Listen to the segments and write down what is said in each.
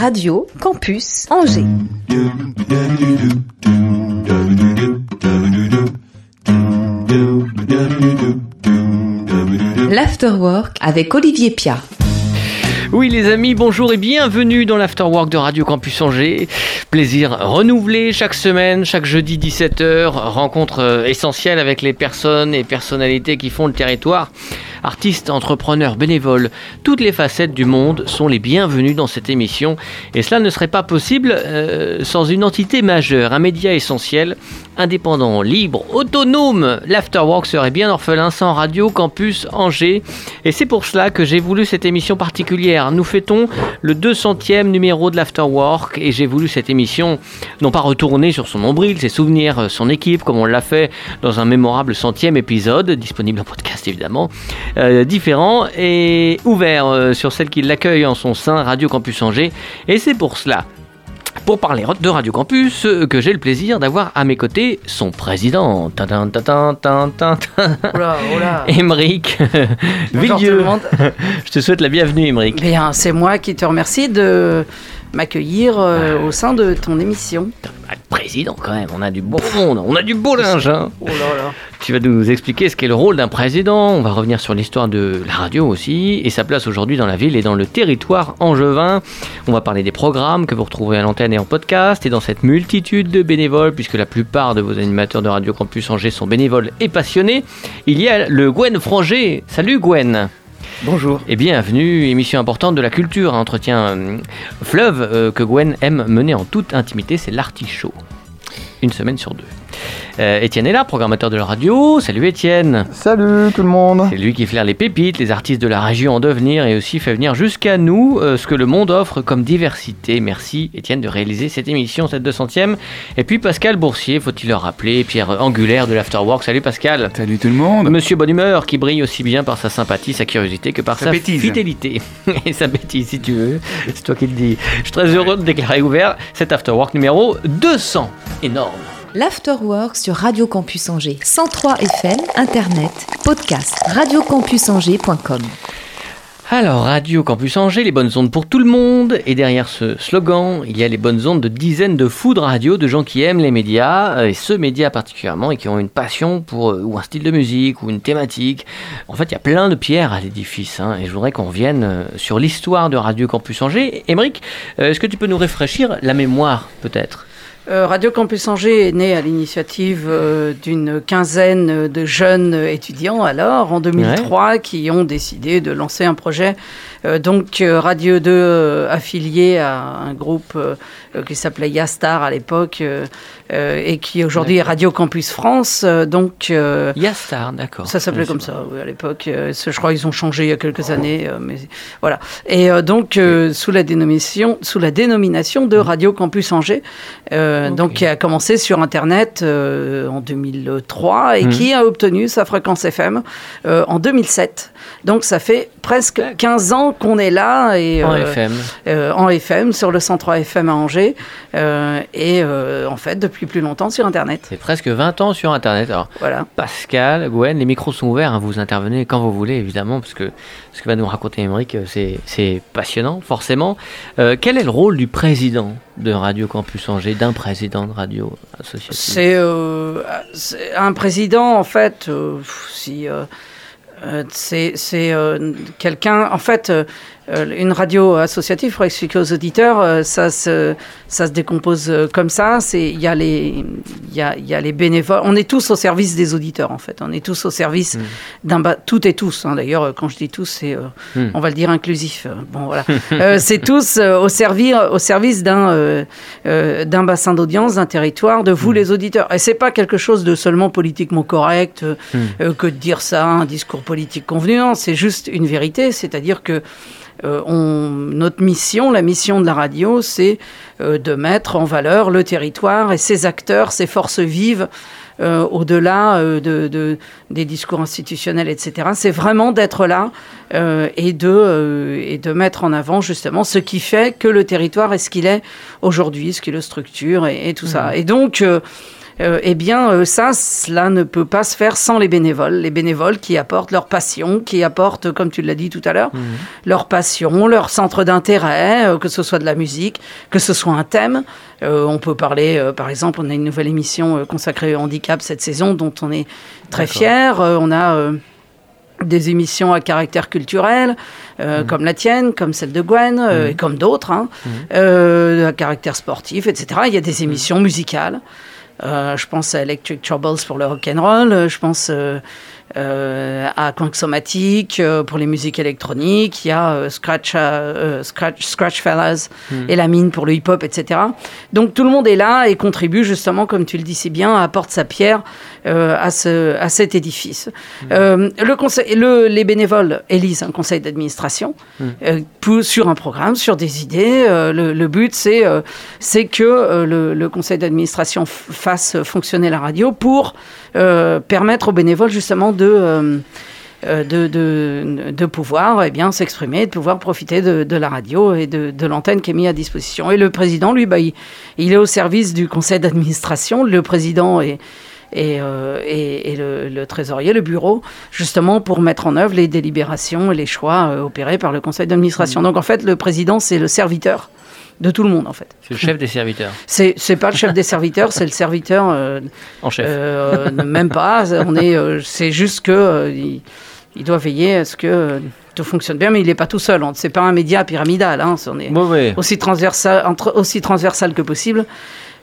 Radio Campus Angers. L'Afterwork avec Olivier Pia. Oui les amis, bonjour et bienvenue dans l'Afterwork de Radio Campus Angers. Plaisir renouvelé chaque semaine, chaque jeudi 17h, rencontre euh, essentielle avec les personnes et personnalités qui font le territoire. Artistes, entrepreneurs, bénévoles, toutes les facettes du monde sont les bienvenus dans cette émission. Et cela ne serait pas possible euh, sans une entité majeure, un média essentiel, indépendant, libre, autonome. L'Afterwork serait bien orphelin sans Radio Campus Angers. Et c'est pour cela que j'ai voulu cette émission particulière. Nous fêtons le 200e numéro de l'Afterwork et j'ai voulu cette émission non pas retourner sur son nombril, ses souvenirs, son équipe, comme on l'a fait dans un mémorable centième épisode, disponible en podcast évidemment, euh, différent et ouvert euh, sur celle qui l'accueille en son sein, Radio Campus Angers. Et c'est pour cela pour parler de Radio Campus, euh, que j'ai le plaisir d'avoir à mes côtés son président, Émeric Villieu. Je te souhaite la bienvenue, Émeric. Bien, c'est moi qui te remercie de m'accueillir euh, au sein de ton émission. Président, quand même, on a du beau monde, on a du beau linge. Hein. Oh là là. Tu vas nous expliquer ce qu'est le rôle d'un président. On va revenir sur l'histoire de la radio aussi et sa place aujourd'hui dans la ville et dans le territoire angevin. On va parler des programmes que vous retrouvez à l'antenne et en podcast et dans cette multitude de bénévoles, puisque la plupart de vos animateurs de Radio Campus Angers sont bénévoles et passionnés. Il y a le Gwen Franger. Salut Gwen. Bonjour. Et bienvenue, émission importante de la culture, un entretien euh, fleuve euh, que Gwen aime mener en toute intimité, c'est l'artichaut. Une semaine sur deux. Euh, Étienne est là, programmateur de la radio. Salut Étienne. Salut tout le monde. C'est lui qui flaire les pépites, les artistes de la région en devenir et aussi fait venir jusqu'à nous euh, ce que le monde offre comme diversité. Merci Étienne de réaliser cette émission, cette 200e. Et puis Pascal Boursier, faut-il le rappeler, pierre angulaire de l'Afterwork. Salut Pascal. Salut tout le monde. Monsieur Bonne Humeur qui brille aussi bien par sa sympathie, sa curiosité que par sa fidélité. et sa bêtise si tu veux. C'est toi qui le dis. Je suis très heureux de déclarer ouvert cet Afterwork numéro 200. Énorme l'Afterwork sur Radio Campus Angers. 103 FM, Internet, podcast, radiocampusangers.com. Alors, Radio Campus Angers, les bonnes ondes pour tout le monde. Et derrière ce slogan, il y a les bonnes ondes de dizaines de fous de radio, de gens qui aiment les médias, euh, et ce média particulièrement, et qui ont une passion pour euh, ou un style de musique, ou une thématique. En fait, il y a plein de pierres à l'édifice. Hein, et je voudrais qu'on revienne euh, sur l'histoire de Radio Campus Angers. Émeric, est-ce que tu peux nous rafraîchir la mémoire, peut-être? Euh, Radio Campus Angers est né à l'initiative euh, d'une quinzaine de jeunes étudiants alors, en 2003, qui ont décidé de lancer un projet donc euh, Radio 2 euh, affilié à un groupe qui s'appelait Yastar à l'époque et qui aujourd'hui est Radio Campus France. donc Yastar, d'accord. Ça s'appelait comme ça oui, à l'époque. je crois qu'ils ont changé il y a quelques années, mais voilà. Et donc sous la dénomination sous la dénomination de Radio Campus Angers, donc qui a commencé sur Internet en 2003 et mmh. qui a obtenu sa fréquence FM en 2007. Donc ça fait presque 15 ans qu'on est là. Et, en euh, FM. Euh, en FM, sur le 103 FM à Angers. Euh, et en fait, depuis plus longtemps sur Internet. C'est presque 20 ans sur Internet. Alors, voilà. Pascal, Gwen, les micros sont ouverts. Hein, vous intervenez quand vous voulez, évidemment, parce que ce que va nous raconter Émeric, c'est passionnant, forcément. quel est le rôle du président de Radio Campus Angers, d'un président de radio associative C'est un président, en fait, si c'est euh, quelqu'un, en fait, euh, euh, une radio associative, pour expliquer aux auditeurs, euh, ça, se, ça se décompose euh, comme ça. Il y, a les, y, a, y a les bénévoles. On est tous au service des auditeurs, en fait. On est tous au service mmh. d'un... Tout et tous. Hein. D'ailleurs, quand je dis tous, c'est, mmh. on va le dire inclusif. Bon, voilà. c'est tous au, service, au service d'un, d'un bassin d'audience, d'un territoire, de vous, mmh. les auditeurs. Et c'est pas quelque chose de seulement politiquement correct que de dire ça, un discours politique convenu. c'est juste une vérité. C'est-à-dire que euh, on, notre mission, la mission de la radio, c'est euh, de mettre en valeur le territoire et ses acteurs, ses forces vives. Euh, au-delà de, des discours institutionnels, etc. C'est vraiment d'être là et, de, et de mettre en avant justement ce qui fait que le territoire est ce qu'il est aujourd'hui, ce qui le structure et, tout ça. Mmh. Et donc, eh bien, ça, cela ne peut pas se faire sans les bénévoles. Les bénévoles qui apportent leur passion, qui apportent, comme tu l'as dit tout à l'heure, Mhm. leur passion, leur centre d'intérêt, que ce soit de la musique, que ce soit un thème. on peut parler, par exemple, on a une nouvelle émission consacrée au handicap cette saison, dont on est très fiers. on a des émissions à caractère culturel, euh, mmh. comme la tienne, comme celle de Gwen, euh, mmh. et comme d'autres, hein, mmh. euh, à caractère sportif, etc. Il y a des émissions musicales. Je pense à Electric Troubles pour le rock and roll. Je pense euh, à Somatique euh, pour les musiques électroniques, il y a euh, Scratch, Scratch, Scratch Fellas et La Mine pour le hip-hop, etc. Donc tout le monde est là et contribue justement, comme tu le dis si bien, apporte sa pierre à, ce, à cet édifice. le conseil, le, les bénévoles élisent un conseil d'administration sur un programme, sur des idées. Le, le, but, c'est c'est que le, le, conseil d'administration fasse fonctionner la radio pour permettre aux bénévoles justement de, euh, de, de, de, pouvoir eh bien, s'exprimer, de pouvoir profiter de, de, la radio et de, l'antenne qui est mise à disposition. Et le président, lui, bah, il, il est au service du conseil d'administration. Le président est, et, euh, et, et le, le, trésorier, le bureau, justement pour mettre en œuvre les délibérations et les choix euh, opérés par le conseil d'administration. Donc en fait, le président, c'est le serviteur de tout le monde en fait. C'est le chef des serviteurs. C'est c'est pas le chef des serviteurs, c'est le serviteur euh, en chef. Euh, même pas. On est, euh, c'est juste que il, il, doit veiller à ce que tout fonctionne bien, mais il n'est pas tout seul. C'est pas un média pyramidal. Hein. On est oui, oui. aussi transversal, entre, aussi transversal que possible.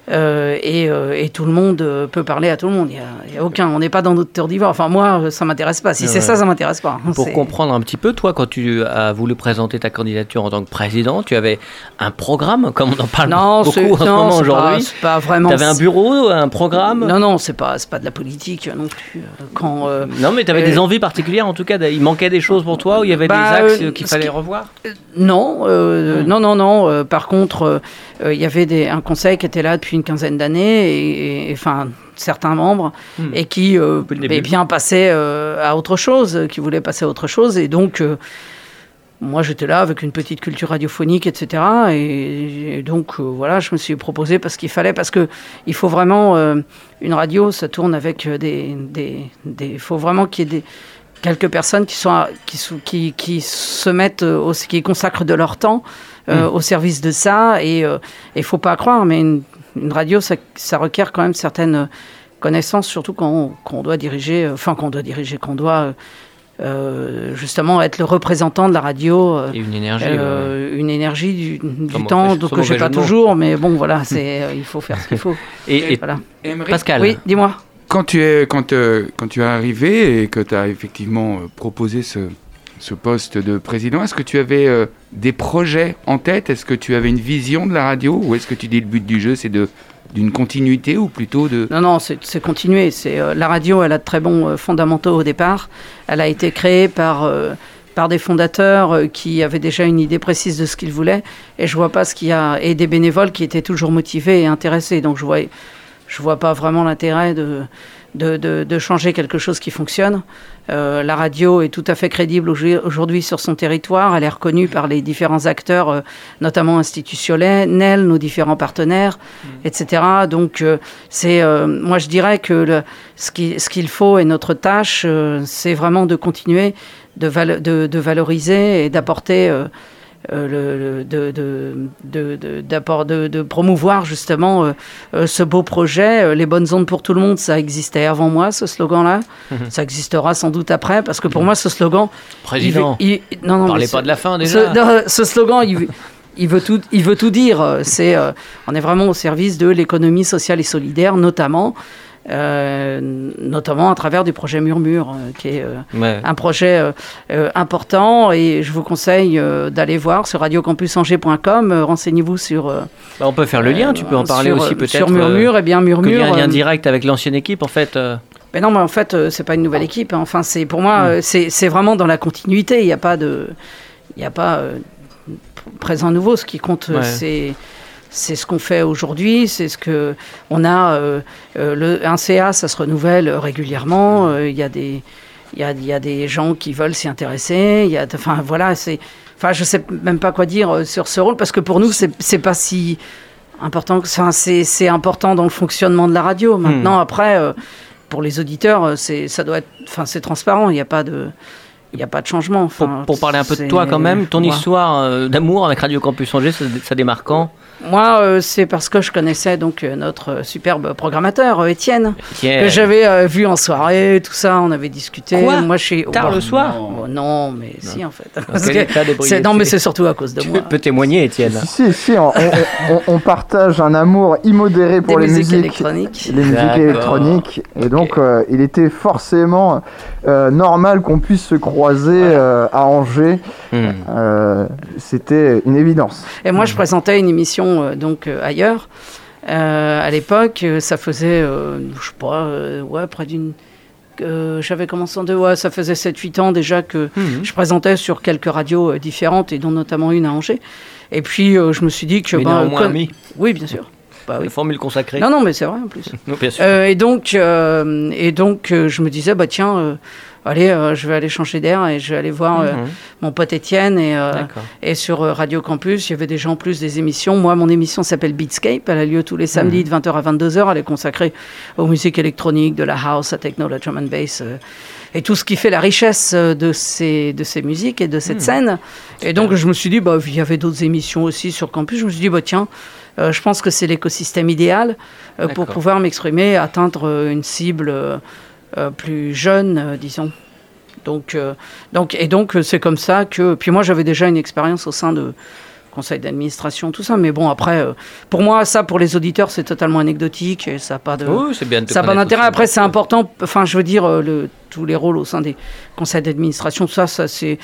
Euh, et, euh, et, tout le monde euh, peut parler à tout le monde. Il n'y a, a, aucun. On n'est pas dans notre tour d'ivoire. Enfin, moi, ça m'intéresse pas. Si ouais. c'est ça, ça m'intéresse pas. Pour comprendre un petit peu, toi, quand tu as voulu présenter ta candidature en tant que président, tu avais un programme, comme on en parle non, beaucoup en ce non, moment aujourd'hui. C'est pas vraiment. Tu avais un bureau, un programme? Non, non, c'est pas, pas de la politique non plus. Quand, non, mais tu avais des envies particulières, en tout cas. Il manquait des choses pour toi ou il y avait bah, des axes qu'il fallait qui... revoir? Non, hum. non, non, non. par contre, il y avait des, un conseil qui était là depuis une quinzaine d'années et, et, enfin certains membres Hmm. mmh. et qui euh, eh bien passaient euh, à autre chose, qui voulaient passer à autre chose et donc euh, moi j'étais là avec une petite culture radiophonique etc et, et donc voilà je me suis proposé parce qu'il fallait parce que il faut vraiment une radio ça tourne avec des des, des faut vraiment qu'il y ait des quelques personnes qui sont qui, qui, qui se mettent au, qui consacrent de leur temps euh, mmh. au service de ça et il euh, ne faut pas croire mais une, une radio ça, ça, requiert quand même certaines connaissances surtout quand on, quand on doit diriger enfin qu'on doit diriger qu'on doit euh, justement être le représentant de la radio et une énergie euh, une énergie du, du temps donc j'ai pas toujours mais bon voilà c'est il faut faire ce qu'il faut. Et, et voilà. Pascal. Oui dis-moi. Quand tu es quand euh, quand tu es arrivé et que tu as effectivement proposé ce ce poste de président, est-ce que tu avais euh, des projets en tête? Est-ce que tu avais une vision de la radio? Ou est-ce que tu dis le but du jeu, c'est de d'une continuité ou plutôt de... Non, non, c'est continuer. Euh, La radio, elle a de très bons euh, fondamentaux au départ. Elle a été créée par, par des fondateurs qui avaient déjà une idée précise de ce qu'ils voulaient. Et je vois pas ce qu'il y a... Et des bénévoles qui étaient toujours motivés et intéressés. Donc je vois, je vois pas vraiment l'intérêt de... De, de, de, changer quelque chose qui fonctionne. Euh, la radio est tout à fait crédible aujourd'hui sur son territoire. Elle est reconnue par les différents acteurs, euh, notamment institutionnels, nos différents partenaires, mmh. etc. Donc, euh, c'est, moi, je dirais que le, ce qu'il ce qu'il faut et notre tâche, c'est vraiment de continuer de, val de, valoriser et d'apporter le, de, de, de, de, de, promouvoir justement euh, euh, ce beau projet. Les bonnes ondes pour tout le monde, ça existait avant moi, ce slogan-là. Mmh. Ça existera sans doute après, parce que pour moi, ce slogan... Président, il, il, non, non, parlez pas de la fin déjà. Ce, non, ce slogan, il, il, veut tout, il veut tout dire. C'est, euh, on est vraiment au service de l'économie sociale et solidaire, notamment. Euh, notamment à travers du projet Murmure, euh, qui est euh, ouais. un projet important. Et je vous conseille d'aller voir sur radiocampusangers.com. Renseignez-vous sur. Bah, on peut faire le lien. tu peux en parler sur, aussi peut-être. Sur Murmure, et eh bien Murmure. Il y a un lien direct avec l'ancienne équipe en fait. Mais non, mais en fait, c'est pas une nouvelle équipe. Hein. Enfin, c'est pour moi, mmh. c'est vraiment dans la continuité. Il n'y a pas de, il n'y a pas présent nouveau. Ce qui compte, ouais. c'est c'est ce qu'on fait aujourd'hui, c'est ce que on a. Euh, euh, le, un CA, ça se renouvelle régulièrement. Il euh, y a des, il y a, y a, des gens qui veulent s'y intéresser. Il y a, enfin voilà, c'est, enfin je sais même pas quoi dire sur ce rôle parce que pour nous c'est pas si important. Enfin, c'est c'est important dans le fonctionnement de la radio. Maintenant, après, euh, pour les auditeurs, c'est ça doit être. Enfin, c'est transparent. Il n'y a pas de. Il n'y a pas de changement. Pour, Enfin, pour parler un peu de toi quand même, ton Ouais. histoire euh, d'amour avec Radio Campus Angers, ça, ça démarre quand? Moi, euh, c'est parce que je connaissais donc euh, notre superbe programmateur, euh, Étienne, Tiens, que j'avais euh, vu en soirée, tout ça, on avait discuté. Quoi Moi, je suis Tard le soir Oh, non, mais si en fait. C'est- non, mais c'est surtout à cause de Tu moi. peux témoigner, Étienne. Si, si, on, on- on- on partage un amour immodéré pour Des les musiques musiques, électroniques. les musiques électroniques. Et donc, euh, il était forcément euh, normal qu'on puisse se croiser euh, à Angers. Hmm. Euh, C'était une évidence. Et moi, je présentais une émission euh, donc euh, ailleurs. Euh, à l'époque, ça faisait, euh, je sais pas, euh, ouais, près d'une. euh, J'avais commencé en deux, ouais, ça faisait 7-8 ans déjà que Mhm. je présentais sur quelques radios différentes et dont notamment une à Angers. Et puis, euh, je me suis dit que. Mais ben, néanmoins comme- ami. Oui, bien sûr. Bah oui. La formule consacrée. Non, non, mais c'est vrai en plus. Non, bien sûr. Euh, et donc, euh, et donc euh, je me disais, bah tiens, allez, euh, je vais aller changer d'air et je vais aller voir euh, Mhm. mon pote Étienne. Et, euh, et sur Radio Campus, il y avait déjà en plus des émissions. Moi, mon émission s'appelle Beatscape. Elle a lieu tous les samedis de 20h à 22h. Elle est consacrée aux musiques électroniques, de la house, la techno, la drum and bass. et tout ce qui fait la richesse de ces, de ces musiques et de cette scène. Et donc, je me suis dit, bah, il y avait d'autres émissions aussi sur campus. Je me suis dit, bah, tiens, euh, je pense que c'est l'écosystème idéal euh, pour pouvoir m'exprimer, atteindre euh, une cible euh, plus jeune, disons. Donc, donc, et donc, c'est comme ça que. Puis moi, j'avais déjà une expérience au sein de conseil d'administration, tout ça. Mais bon, après, pour moi, ça, pour les auditeurs, c'est totalement anecdotique et ça n'a pas de. Oui, c'est bien de Ça pas d'intérêt. Après, c'est important. Enfin, je veux dire, le, tous les rôles au sein des conseils d'administration, tout ça, ça c'est,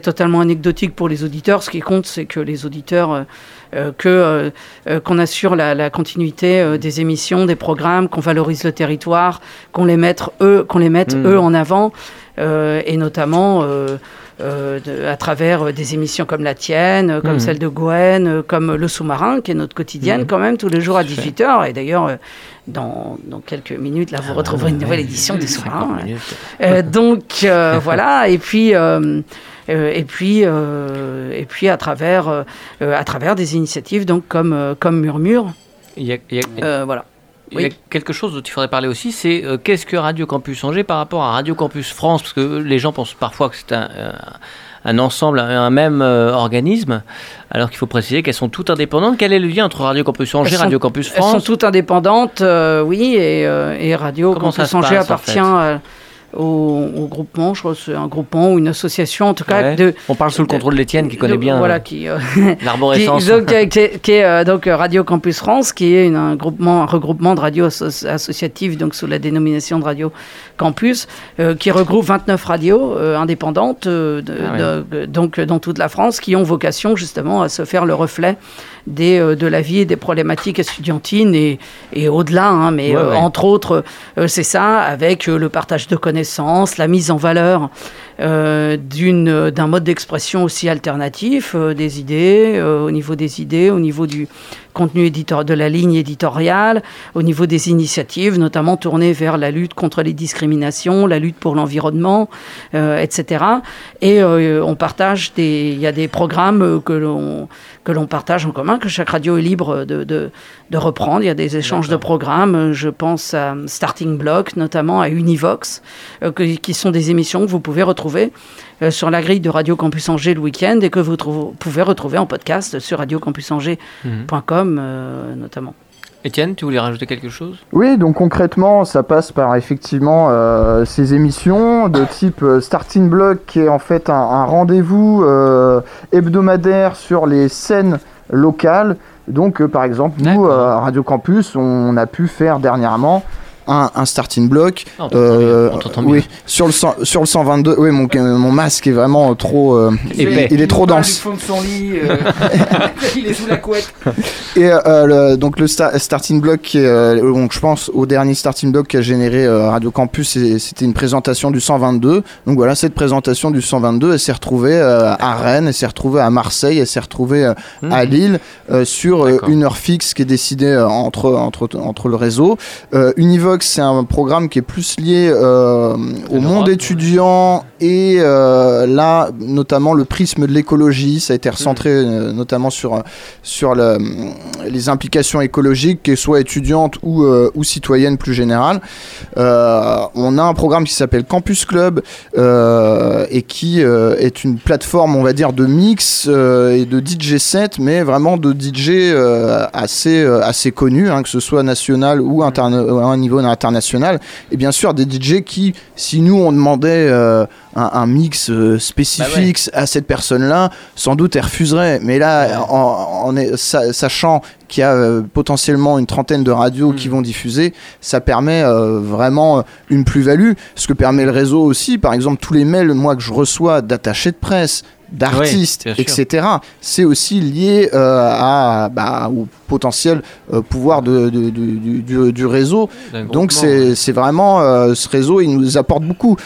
totalement anecdotique pour les auditeurs. Ce qui compte, c'est que les auditeurs, que, euh, euh, qu'on assure la, la continuité euh, des émissions, des programmes, qu'on valorise le territoire, qu'on les mette eux, qu'on les mette Mm. eux en avant, euh, et notamment. euh, euh, de- à travers euh, des émissions comme la tienne, euh, comme Mhm. celle de Gwen, euh, comme Le Sous-Marin, qui est notre quotidienne Mhm. quand même, tous les jours à Tout à fait. 18h. Et d'ailleurs, euh, dans, dans quelques minutes, là, vous retrouverez une nouvelle édition du 50 Sous-Marin. ouais. Euh, donc euh, voilà, et puis euh, euh, et puis euh, et puis à travers euh, euh, à travers des initiatives donc comme euh, comme Murmure, Il y a, il y a- euh, voilà. il y a oui. quelque chose dont il faudrait parler aussi, c'est euh, qu'est-ce que Radio Campus Angers par rapport à Radio Campus France? Parce que les gens pensent parfois que c'est un, euh, un ensemble, un, un même euh, organisme, alors qu'il faut préciser qu'elles sont toutes indépendantes. Quel est le lien entre Radio Campus Angers, sont- Radio Campus Elles sont France? toutes indépendantes, euh, oui, et, euh, et Radio Comment Campus Angers en appartient fait au, au groupement, je c'est un groupement ou une association en tout cas Ouais. de On parle sous le contrôle d'Étienne qui connaît de- bien voilà euh, qui euh, l'arborescence. Qui, donc, qui, est euh, donc euh, Radio Campus France, qui est une- un, groupement, un regroupement de radios asso- associatives donc sous la dénomination de Radio Campus, euh, qui regroupe 29 radios euh, indépendantes, euh, de- Ah donc euh, dans toute la France, qui ont vocation justement à se faire le reflet des, euh, de la vie et des problématiques estudiantines et, et au-delà, hein, mais Ouais, euh, entre autres, euh, c'est ça, avec euh, le partage de connaissances, la mise en valeur euh, euh, d'un mode d'expression aussi alternatif, euh, des idées, au niveau des idées, au niveau du contenu éditor, de la ligne éditoriale, au niveau des initiatives, notamment tournées vers la lutte contre les discriminations, la lutte pour l'environnement, euh, etc. Et euh, on partage des, il y a des programmes euh, que l'on que l'on partage en commun, que chaque radio est libre de, de, de reprendre. Il y a des échanges de programmes. Je pense à Starting Block, notamment à Univox, euh, que- qui sont des émissions que vous pouvez retrouver euh, sur la grille de Radio Campus Angers le week-end et que vous pouvez retrouver en podcast sur radiocampusangers.com euh, notamment. Étienne, tu voulais rajouter quelque chose? Oui, donc concrètement, ça passe par effectivement euh, ces émissions de type euh, Starting Block, qui est en fait un, un rendez-vous euh, hebdomadaire sur les scènes locales. Donc, euh, par exemple, nous, euh, à Radio Campus, on a pu faire dernièrement un, un Starting Block. Ah, On t'entend euh, bien, oui, sur le, sur le 122. Oui, mon, mon masque est vraiment trop. euh, Épais. il est trop dense. du fond de son lit, euh, il est sous la couette. Et euh, le- donc le sta- starting block, euh, donc je pense au dernier starting block qu'a généré euh, Radio Campus, c'était une présentation du 122. Donc voilà, cette présentation du 122, elle s'est retrouvée euh, à Rennes, elle s'est retrouvée à Marseille, elle s'est retrouvée euh, à Lille euh, sur euh, une heure fixe qui est décidée euh, entre, entre, entre le réseau. Euh, Univox C'est un programme qui est plus lié euh, au monde étudiant et euh, là, notamment le prisme de l'écologie. Ça a été recentré euh, notamment sur, sur le- les implications écologiques, qu'elles soient étudiantes ou, ou citoyennes plus générales. On a un programme qui s'appelle Campus Club et qui est une plateforme, on va dire, de mix et de DJ set, mais vraiment de DJ assez, assez connus, hein, que ce soit national ou interna- à un niveau international. Et bien sûr, des DJ qui, si nous on demandait euh, un, un mix euh, spécifique à cette personne-là, sans doute elle refuserait. Mais là, en, en est- sa- sachant qu'il y a euh, potentiellement une trentaine de radios qui vont diffuser, ça permet vraiment une plus-value. Ce que permet le réseau aussi, par exemple, tous les mails, moi, que je reçois d'attachés de presse, d'artistes, etc., c'est aussi lié euh, à, bah, au potentiel euh, pouvoir de, de- de- du, réseau. Donc c'est vraiment euh, ce réseau, il nous apporte beaucoup.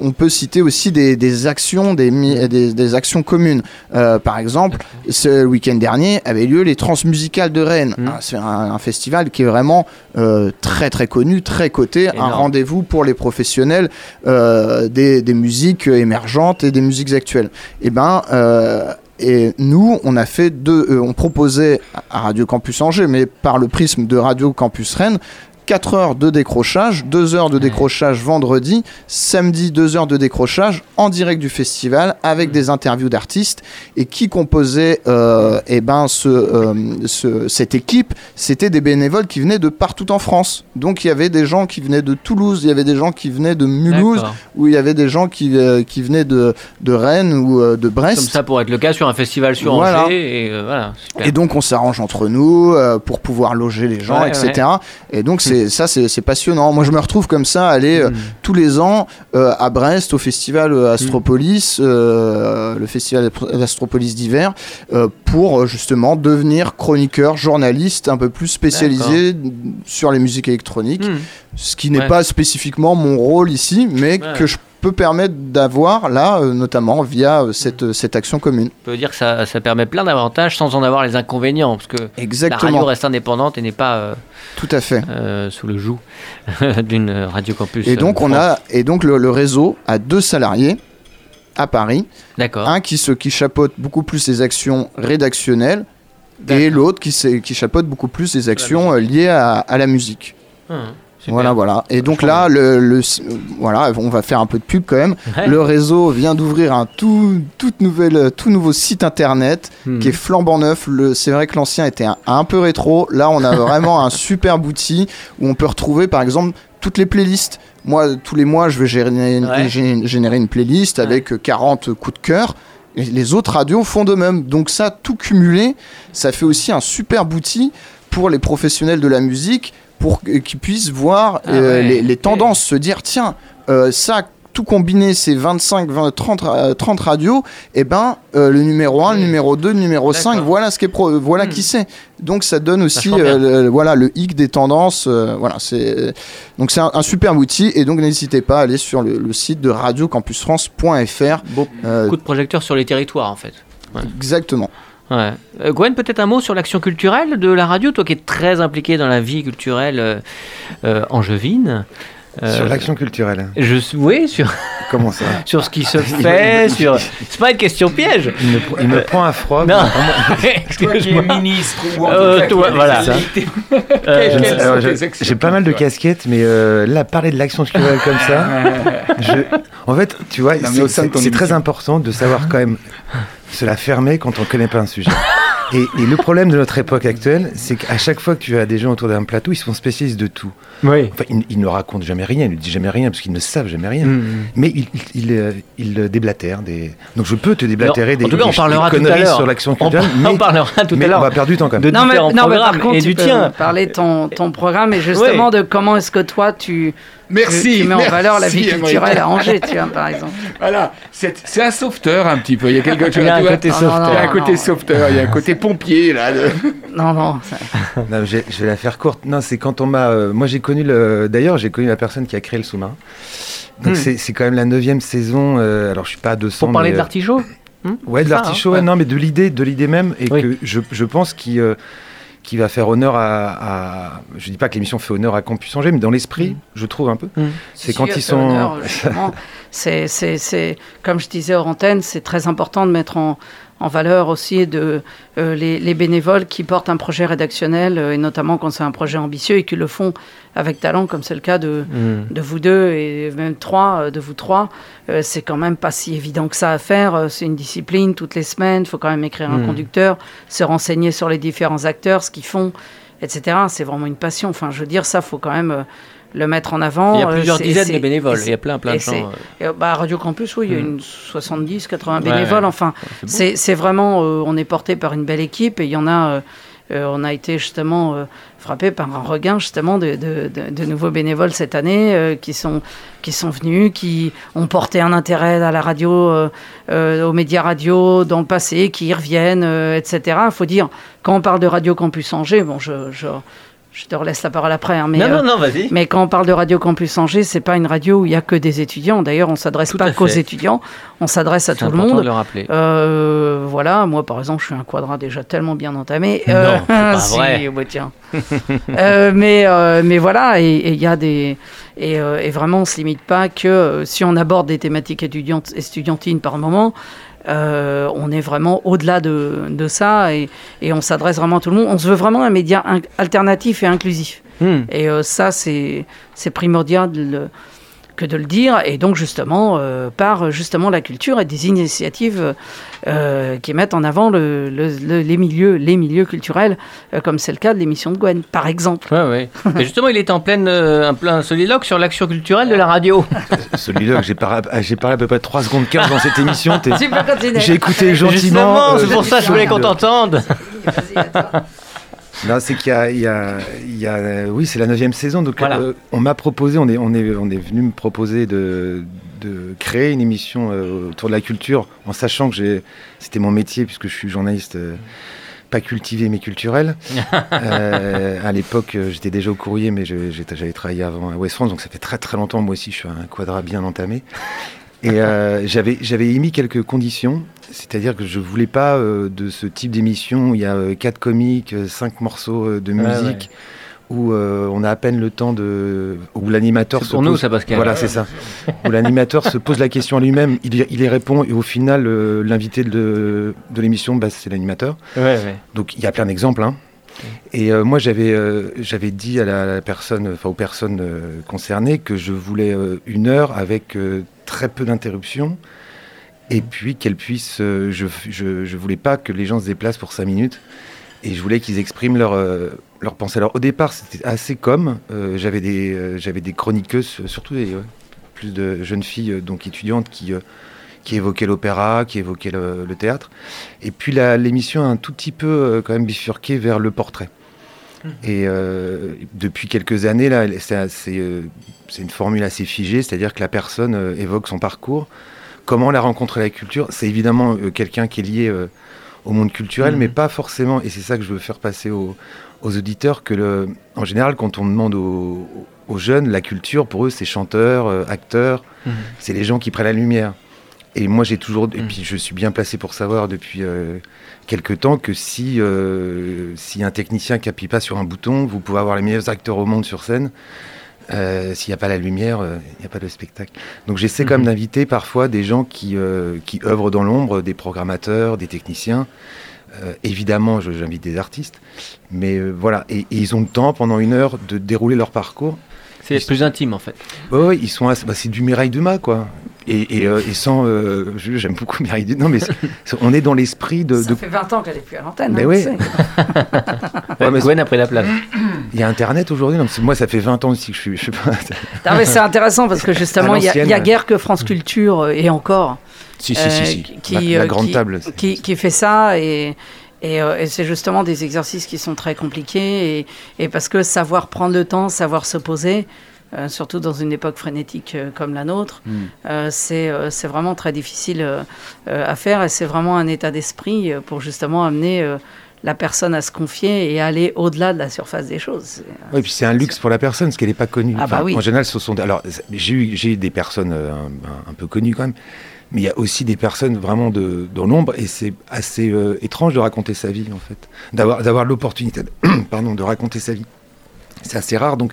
On peut citer aussi des, des actions, des, des, des actions communes. Par exemple, ce week-end dernier avait lieu les Transmusicales de Rennes. Mhm. Ah, C'est un, un festival qui est vraiment euh, très très connu, très coté, un rendez-vous pour les professionnels euh, des, des musiques émergentes et des musiques actuelles. Et ben euh, et nous, on a fait deux, on proposait à Radio Campus Angers, mais par le prisme de Radio Campus Rennes, 4 heures de décrochage, 2 heures de décrochage vendredi, samedi 2 heures de décrochage en direct du festival avec des interviews d'artistes et qui composait euh, eh ben ce, euh, ce- cette équipe, c'était des bénévoles qui venaient de partout en France. Donc il y avait des gens qui venaient de Toulouse, il y avait des gens qui venaient de Mulhouse, ou il y avait des gens qui, euh, qui venaient de, de Rennes ou euh, de Brest. Comme ça pourrait être le cas sur un festival sur Voilà. Angers. Et voilà. Et donc on s'arrange entre nous pour pouvoir loger les gens, Ouais, etc. Et donc c'est ça c'est c'est passionnant. Moi je me retrouve comme ça aller euh, Mm. tous les ans euh, à Brest au festival euh, Astropolis, euh, le festival d'Astropolis d'hiver, pour justement devenir chroniqueur, journaliste un peu plus spécialisé sur les musiques électroniques. Hmm. Ce qui n'est Ouais. pas spécifiquement mon rôle ici, mais Ouais. que je peux permettre d'avoir là, euh, notamment via euh, cette, cette action commune. On peut dire que ça, ça permet plein d'avantages sans en avoir les inconvénients. Parce que la radio Exactement, reste indépendante et n'est pas euh, tout à fait. euh, sous le joug d'une radio campus. Et donc, euh, on a, et donc le, le réseau a deux salariés à Paris. D'accord. Un qui, se, qui chapeaute beaucoup plus les actions rédactionnelles et l'autre qui, qui chapeaute beaucoup plus les actions euh, liées à, à la musique. Hum, super. Voilà, voilà. Et donc là, le, le- euh, voilà, on va faire un peu de pub quand même. Ouais. Le réseau vient d'ouvrir un tout, toute nouvelle, tout nouveau site internet Hmm. qui est flambant neuf. C'est vrai que l'ancien était un, un peu rétro. Là, on a vraiment un superbe outil où on peut retrouver, par exemple, toutes les playlists. Moi, tous les mois, je vais générer une, Ouais. gé- générer une playlist Ouais. avec euh, 40 coups de cœur. Et les autres radios font de même. Donc ça, tout cumulé, ça fait aussi un superbe outil pour les professionnels de la musique pour qu'ils puissent voir Ah euh, ouais, les, tendances, se dire tiens, euh, ça, tout combiné, ces 25, 20, 30, euh, 30 radios, et ben euh, le numéro 1, le numéro 2, le numéro 5, D'accord. voilà, ce qui est pro- voilà Hmm. qui c'est. Donc ça donne aussi euh, le, voilà, le hic des tendances. euh, voilà, c'est donc c'est un, un superbe outil et donc n'hésitez pas à aller sur le, le site de radiocampusfrance.fr. Beau Euh, coup de projecteur sur les territoires en fait. exactement. Euh, Gwen, peut-être un mot sur l'action culturelle de la radio, toi qui es très impliqué dans la vie culturelle euh, euh, angevine. Euh, Sur l'action culturelle. Je oui, sur, Comment ça? sur ce qui se fait, sur. C'est pas une question piège. il me, pr- il me prend un froid. Non. Toi qui es ministre ou en tout Euh, cas toi, a des voilà. Euh, J'ai pas mal de casquettes, mais euh, là, parler de l'action culturelle comme ça, je- en fait, tu vois, c'est très important de savoir quand même se la fermer quand on connaît pas un sujet. Et, et le problème de notre époque actuelle, c'est qu'à chaque fois que tu as des gens autour d'un plateau, ils sont spécialistes de tout. Oui. Enfin, ils, ils ne racontent jamais rien, ils ne disent jamais rien parce qu'ils ne savent jamais rien. Mm. Mais ils, ils, ils, euh, ils déblatèrent des. Donc je peux te déblatérer En des, tout cas, on des- parlera des tout à conneries l'heure. sur l'action On, culturelle, on mais, parlera tout mais à on l'heure va perdre du temps quand même. de Non mais, non, mais par contre, et tu du peux tien. parler de ton, ton programme et justement de comment est-ce que toi tu, Merci. tu mets en valeur la vie culturelle à Angers, tu vois, par exemple. Voilà, c'est un sauveteur un petit peu. Il y a quelque chose. Il y a un côté sauveteur. Il y a un non, côté non. sauveteur, il y a un côté pompier là. de- Non, non, ça- Non, je, je vais la faire courte. Non, c'est quand on m'a. euh, moi, j'ai connu le. D'ailleurs, j'ai connu la personne qui a créé le sous-marin. Donc, Hmm. c'est quand même la neuvième saison. euh, alors, je suis pas à 200. Pour parler mais, de euh, l'artichaut? Ouais, de Ça, l'artichaut, hein, ouais, ouais. non, mais de l'idée, de l'idée même, et Oui. que je, je pense qu'il euh, qui va faire honneur à, à- je dis pas que l'émission fait honneur à Campus Angers, mais dans l'esprit, Mm. je trouve un peu. Mm. C'est Si, quand ils sont. c'est, comme je disais hors antenne, c'est très important de mettre en, en valeur aussi de, euh, les, les bénévoles qui portent un projet rédactionnel, euh, et notamment quand c'est un projet ambitieux et qui le font avec talent, comme c'est le cas de, Mm. de vous deux et même trois, euh, de vous trois. C'est quand même pas si évident que ça à faire. C'est une discipline toutes les semaines. Il faut quand même écrire un Mm. conducteur, se renseigner sur les différents acteurs, ce qu'ils font, etc. C'est vraiment une passion. Enfin, je veux dire, ça, faut quand même le mettre en avant. Il y a Euh, plusieurs dizaines de bénévoles. Il y a plein, plein de gens. euh, bah, Radio Campus, oui, il y a Mm. une 70, 80 Ouais, bénévoles. Enfin, c'est beau. c'est vraiment, euh, on est porté par une belle équipe et il y en a, euh, on a été justement euh, frappé par un regain justement de, de- de- de nouveaux bénévoles cette année euh, qui, sont, qui sont venus, qui ont porté un intérêt à la radio, aux médias radio dans le passé, qui y reviennent, etc. Il faut dire, quand on parle de Radio Campus Angers, bon, je, je, je te relaisse la parole après, hein, mais, non, euh, non, non, vas-y. mais quand on parle de Radio Campus Angers, c'est pas une radio où il y a que des étudiants. D'ailleurs, on s'adresse pas qu'aux étudiants, on s'adresse à tout le important monde. de le rappeler. Euh, voilà, moi par exemple, je suis un quadra déjà tellement bien entamé. Non, c'est pas si, vrai. bah, tiens. Euh, mais, euh, mais voilà, et et il y a des. Et, euh, et vraiment, on se limite pas que euh, si on aborde des thématiques étudiantes, estudiantines par moment. Euh, on est vraiment au-delà de, de ça et, et on s'adresse vraiment à tout le monde. On se veut vraiment un média alternatif et inclusif. Hmm. Et euh, ça, c'est primordial le- que de le dire. Et donc, justement, euh, par justement la culture et des initiatives euh, qui mettent en avant le- le- le- les, milieux, les milieux culturels, euh, comme c'est le cas de l'émission de Gwen, par exemple. Ouais, ouais. Mais justement, il était en pleine, euh, un plein soliloque sur l'action culturelle de la radio. Celui-là, que j'ai parlé, ah, j'ai parlé à peu près 3 secondes 15 dans cette émission. t'es- Tu peux continuer. J'ai écouté gentiment. Justement, euh, c'est pour ça que je voulais qu'on t'entende. Non, c'est qu'il y a, il y a- il y a- oui, c'est la neuvième saison. Donc, Voilà. euh, on m'a proposé, on est, on est, on est venu me proposer de, de créer une émission euh, autour de la culture, en sachant que j'ai, c'était mon métier puisque je suis journaliste. euh, pas cultivé mais culturel. Euh, à l'époque, euh, j'étais déjà au courrier, mais j'avais travaillé avant à West France, donc ça fait très très longtemps. Moi aussi, je suis un quadra bien entamé. Et euh, j'avais j'avais émis quelques conditions, c'est-à-dire que je voulais pas euh, de ce type d'émission où il y a euh, quatre comiques, cinq morceaux de Ouais, musique, où on a à peine le temps de, où l'animateur se pour nous, pose- ça, Pascal. Voilà, c'est ça. Où l'animateur se pose la question à lui-même, il, y- il y répond, et au final, l'invité de, de l'émission, bah, c'est l'animateur. Ouais. Donc il y a plein d'exemples. hein. Et euh, moi j'avais euh, j'avais dit à la, personne, enfin aux personnes euh, concernées que je voulais une heure avec très peu d'interruptions et puis qu'elle puisse. euh, je, je je voulais pas que les gens se déplacent pour cinq minutes et je voulais qu'ils expriment leur euh, pensée. Alors au départ c'était assez comme euh, j'avais des chroniqueuses, surtout plus de jeunes filles donc étudiantes qui évoquaient l'opéra, qui évoquaient le, le théâtre. Et puis l'émission a un tout petit peu quand même bifurqué vers le portrait. Et euh, depuis quelques années, là, c'est euh, c'est une formule assez figée, c'est-à-dire que la personne euh, évoque son parcours, comment elle a rencontré la culture. C'est évidemment euh, quelqu'un qui est lié au monde culturel, Mhm. mais pas forcément, et c'est ça que je veux faire passer aux, aux auditeurs, que le, en général, quand on demande aux, aux jeunes, la culture, pour eux, c'est chanteur, euh, acteur, Mhm. c'est les gens qui prennent la lumière. Et moi, j'ai toujours, et Mhm. puis je suis bien placé pour savoir depuis euh, quelque temps que si, euh, si un technicien qui appuie pas sur un bouton, vous pouvez avoir les meilleurs acteurs au monde sur scène. Euh, S'il n'y a pas la lumière, euh, il n'y a pas de spectacle. Donc j'essaie quand même d'inviter parfois des gens qui, qui œuvrent dans l'ombre, des programmateurs, des techniciens. Euh, évidemment, j'invite des artistes, mais euh, voilà, et, et ils ont le temps pendant une heure de dérouler leur parcours. C'est plus intime, en fait. Ouais, ouais, ils sont, assez- bah, c'est du Mireille Dumas, quoi. Et, et, euh, et sans, euh, j'aime beaucoup Dumas. Non, mais on est dans l'esprit de, Ça de- fait 20 ans qu'elle est plus à l'antenne. Mais hein, oui. Ouais, mais Gwen a pris la place. il y a Internet aujourd'hui. Moi, ça fait 20 ans aussi que je suis. Je sais pas. Non, mais c'est intéressant parce que justement, il y, a- y guère que France Culture, euh, et encore, si, euh, si, si, si. qui, la, la grande qui- table. qui, qui fait ça et, et, euh, et c'est justement des exercices qui sont très compliqués et, et parce que savoir prendre le temps, savoir se poser, euh, surtout dans une époque frénétique euh, comme la nôtre, Mm. euh, c'est vraiment très difficile à faire et c'est vraiment un état d'esprit pour justement amener la personne à se confier et aller au-delà de la surface des choses. Oui, puis c'est un luxe pour la personne, parce qu'elle n'est pas connue. Ah bah oui. En général, ce sont. Alors, j'ai eu, eu des personnes euh, un, un peu connues quand même, mais il y a aussi des personnes vraiment de, dans l'ombre, et c'est assez euh, étrange de raconter sa vie, en fait. D'avoir, d'avoir l'opportunité de, pardon, de raconter sa vie. C'est assez rare, donc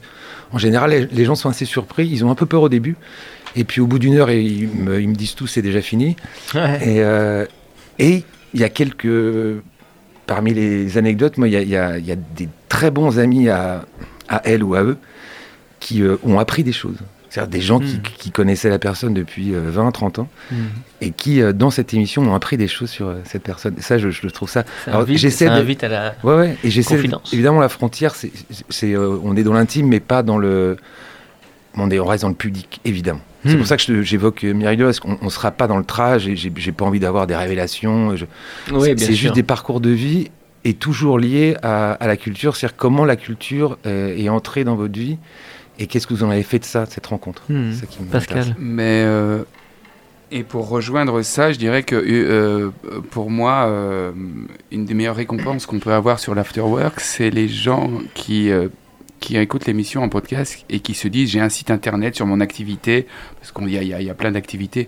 en général, les, les gens sont assez surpris, ils ont un peu peur au début, et puis au bout d'une heure, ils me, ils me disent tout, c'est déjà fini. Ouais. Et euh, et il y a quelques. Parmi les anecdotes, moi, il y a, il y a- il y a des très bons amis à, à elle ou à eux qui euh, ont appris des choses. C'est-à-dire des gens qui, Mm. qui connaissaient la personne depuis euh, 20, 30 ans et qui, euh, dans cette émission, ont appris des choses sur euh, cette personne. Et ça, je, je trouve ça. Ça Alors, invite, j'essaie ça de- invite à la. Ouais, ouais. Et j'essaie. Confidence. Évidemment, la frontière, c'est, c'est, euh, on est dans l'intime, mais pas dans le. On, est, on reste dans le public, évidemment. C'est Hmm. pour ça que je- j'évoque euh, Myriam, parce qu'on ne sera pas dans le trash, et j'ai, j'ai pas envie d'avoir des révélations. je- Oui, c'est bien c'est juste des parcours de vie et toujours liés à, à la culture, c'est-à-dire comment la culture euh, est entrée dans votre vie et qu'est-ce que vous en avez fait de ça, de cette rencontre. Hmm. Ça qui. Pascal. Mais euh, et pour rejoindre ça, je dirais que euh, pour moi, euh, une des meilleures récompenses qu'on peut avoir sur l'afterwork, c'est les gens qui euh, qui écoutent l'émission en podcast et qui se disent j'ai un site internet sur mon activité parce qu'il y a, il y y a plein d'activités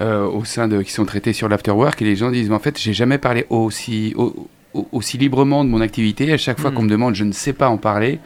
euh, au sein de qui sont traitées sur l'afterwork et les gens disent mais en fait j'ai jamais parlé aussi au- au- aussi librement de mon activité à chaque fois Mm. qu'on me demande je ne sais pas en parler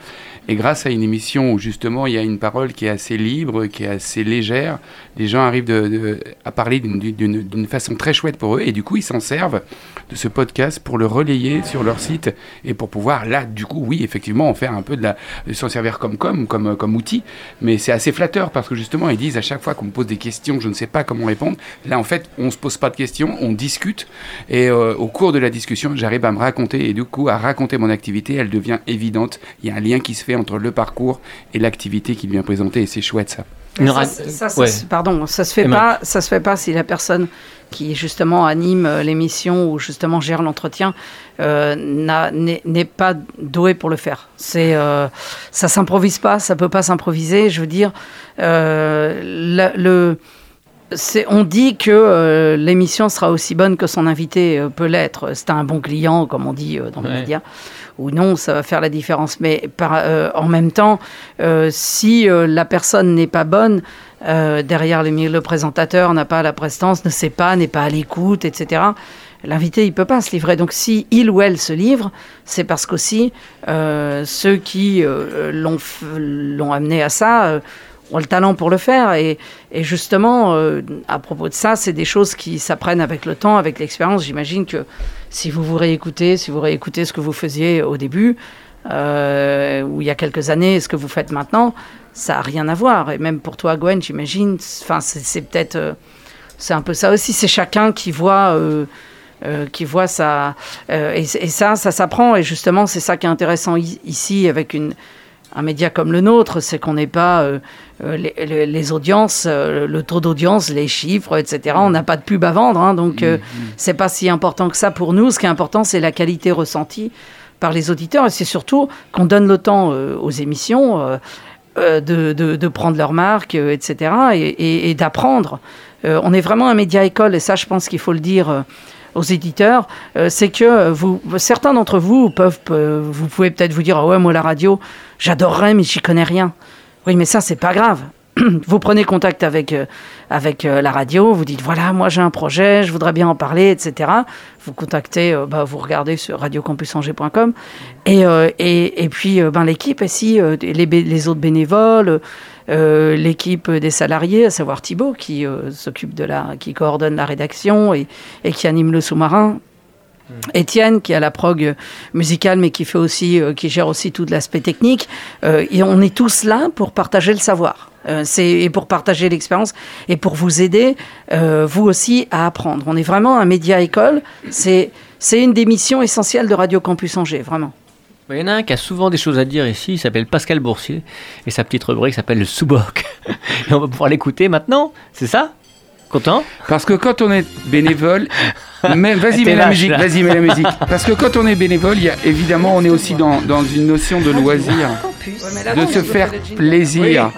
et grâce à une émission où justement il y a une parole qui est assez libre, qui est assez légère, les gens arrivent à parler d'une- façon très chouette pour eux. Et du coup ils s'en servent de ce podcast pour le relayer sur leur site et pour pouvoir là du coup oui effectivement en faire un peu de la s'en servir comme comme comme comme outil. Mais c'est assez flatteur parce que justement ils disent à chaque fois qu'on me pose des questions je ne sais pas comment répondre. Là en fait on se pose pas de questions on discute. Et euh, au cours de la discussion j'arrive à me raconter. Et du coup à raconter mon activité elle devient évidente. Il y a un lien qui se fait entre le parcours et l'activité qu'il vient présenter et c'est chouette ça Ouais. pardon, ça se fait Emma. pas. Ça se fait pas si la personne qui justement anime euh, l'émission ou justement gère l'entretien euh, n'est pas doué pour le faire. C'est euh, ça s'improvise pas, ça peut pas s'improviser. Je veux dire, euh, la- le c'est- on dit que euh, l'émission sera aussi bonne que son invité euh, peut l'être. C'est un bon client, comme on dit euh, dans les Ouais. médias. Ou non, ça va faire la différence. Mais euh, en même temps, euh, si euh, la personne n'est pas bonne, derrière le présentateur n'a pas la prestance, ne sait pas, n'est pas à l'écoute, etc. L'invité, il peut pas se livrer. Donc, si il ou elle se livre, c'est parce qu'aussi ceux qui l'ont amené à ça ont le talent pour le faire. Et, justement, euh, à propos de ça, c'est des choses qui s'apprennent avec le temps, avec l'expérience. J'imagine que si vous vous réécoutez, si vous réécoutez ce que vous faisiez au début, euh, ou il y a quelques années, ce que vous faites maintenant, ça n'a rien à voir. Et même pour toi, Gwen, j'imagine, c'est peut-être. euh, c'est un peu ça aussi. C'est chacun qui voit. euh, qui voit ça et, ça ça s'apprend et justement c'est ça qui est intéressant ici avec une un média comme le nôtre, c'est qu'on n'est pas euh, euh, les, les- les audiences, euh, le taux d'audience, les chiffres, etc. On n'a pas de pub à vendre, hein, donc euh, c'est pas si important que ça pour nous. Ce qui est important, c'est la qualité ressentie par les auditeurs et c'est surtout qu'on donne le temps aux émissions de, de- de prendre leur marque, etc. et, et- et d'apprendre. On est vraiment un média école et ça, je pense qu'il faut le dire. Aux éditeurs, euh, c'est que euh, vous, certains d'entre vous peuvent, euh, vous pouvez peut-être vous dire, ah ouais, moi la radio, j'adorerais, mais j'y connais rien. Oui, mais ça, c'est pas grave. vous prenez contact avec, avec la radio, vous dites voilà, moi j'ai un projet, je voudrais bien en parler, etc. Vous contactez, bah, vous regardez sur radiocampusangers.com. Et, et, et puis ben, l'équipe, les, bé- les autres bénévoles, euh, l'équipe des salariés, à savoir Thibaut, qui euh, s'occupe de la, qui coordonne la rédaction et, et qui anime le sous-marin. Étienne qui a la prog musicale mais qui fait aussi euh, qui gère aussi tout l'aspect technique. Euh, et on est tous là pour partager le savoir. Euh, c'est et pour partager l'expérience et pour vous aider vous aussi à apprendre. On est vraiment un média école. C'est c'est une des missions essentielles de Radio Campus Angers vraiment Il y en a un qui a souvent des choses à dire ici, il s'appelle Pascal Boursier, et sa petite rubrique s'appelle le sous-boc. Et on va pouvoir l'écouter maintenant, c'est ça? Content? Parce que quand on est bénévole, mais vas-y mets la musique, là. vas-y mets la musique. Parce que quand on est bénévole, il y a évidemment on est aussi dans, dans une notion de loisir. Ouais, là, de se faire plaisir.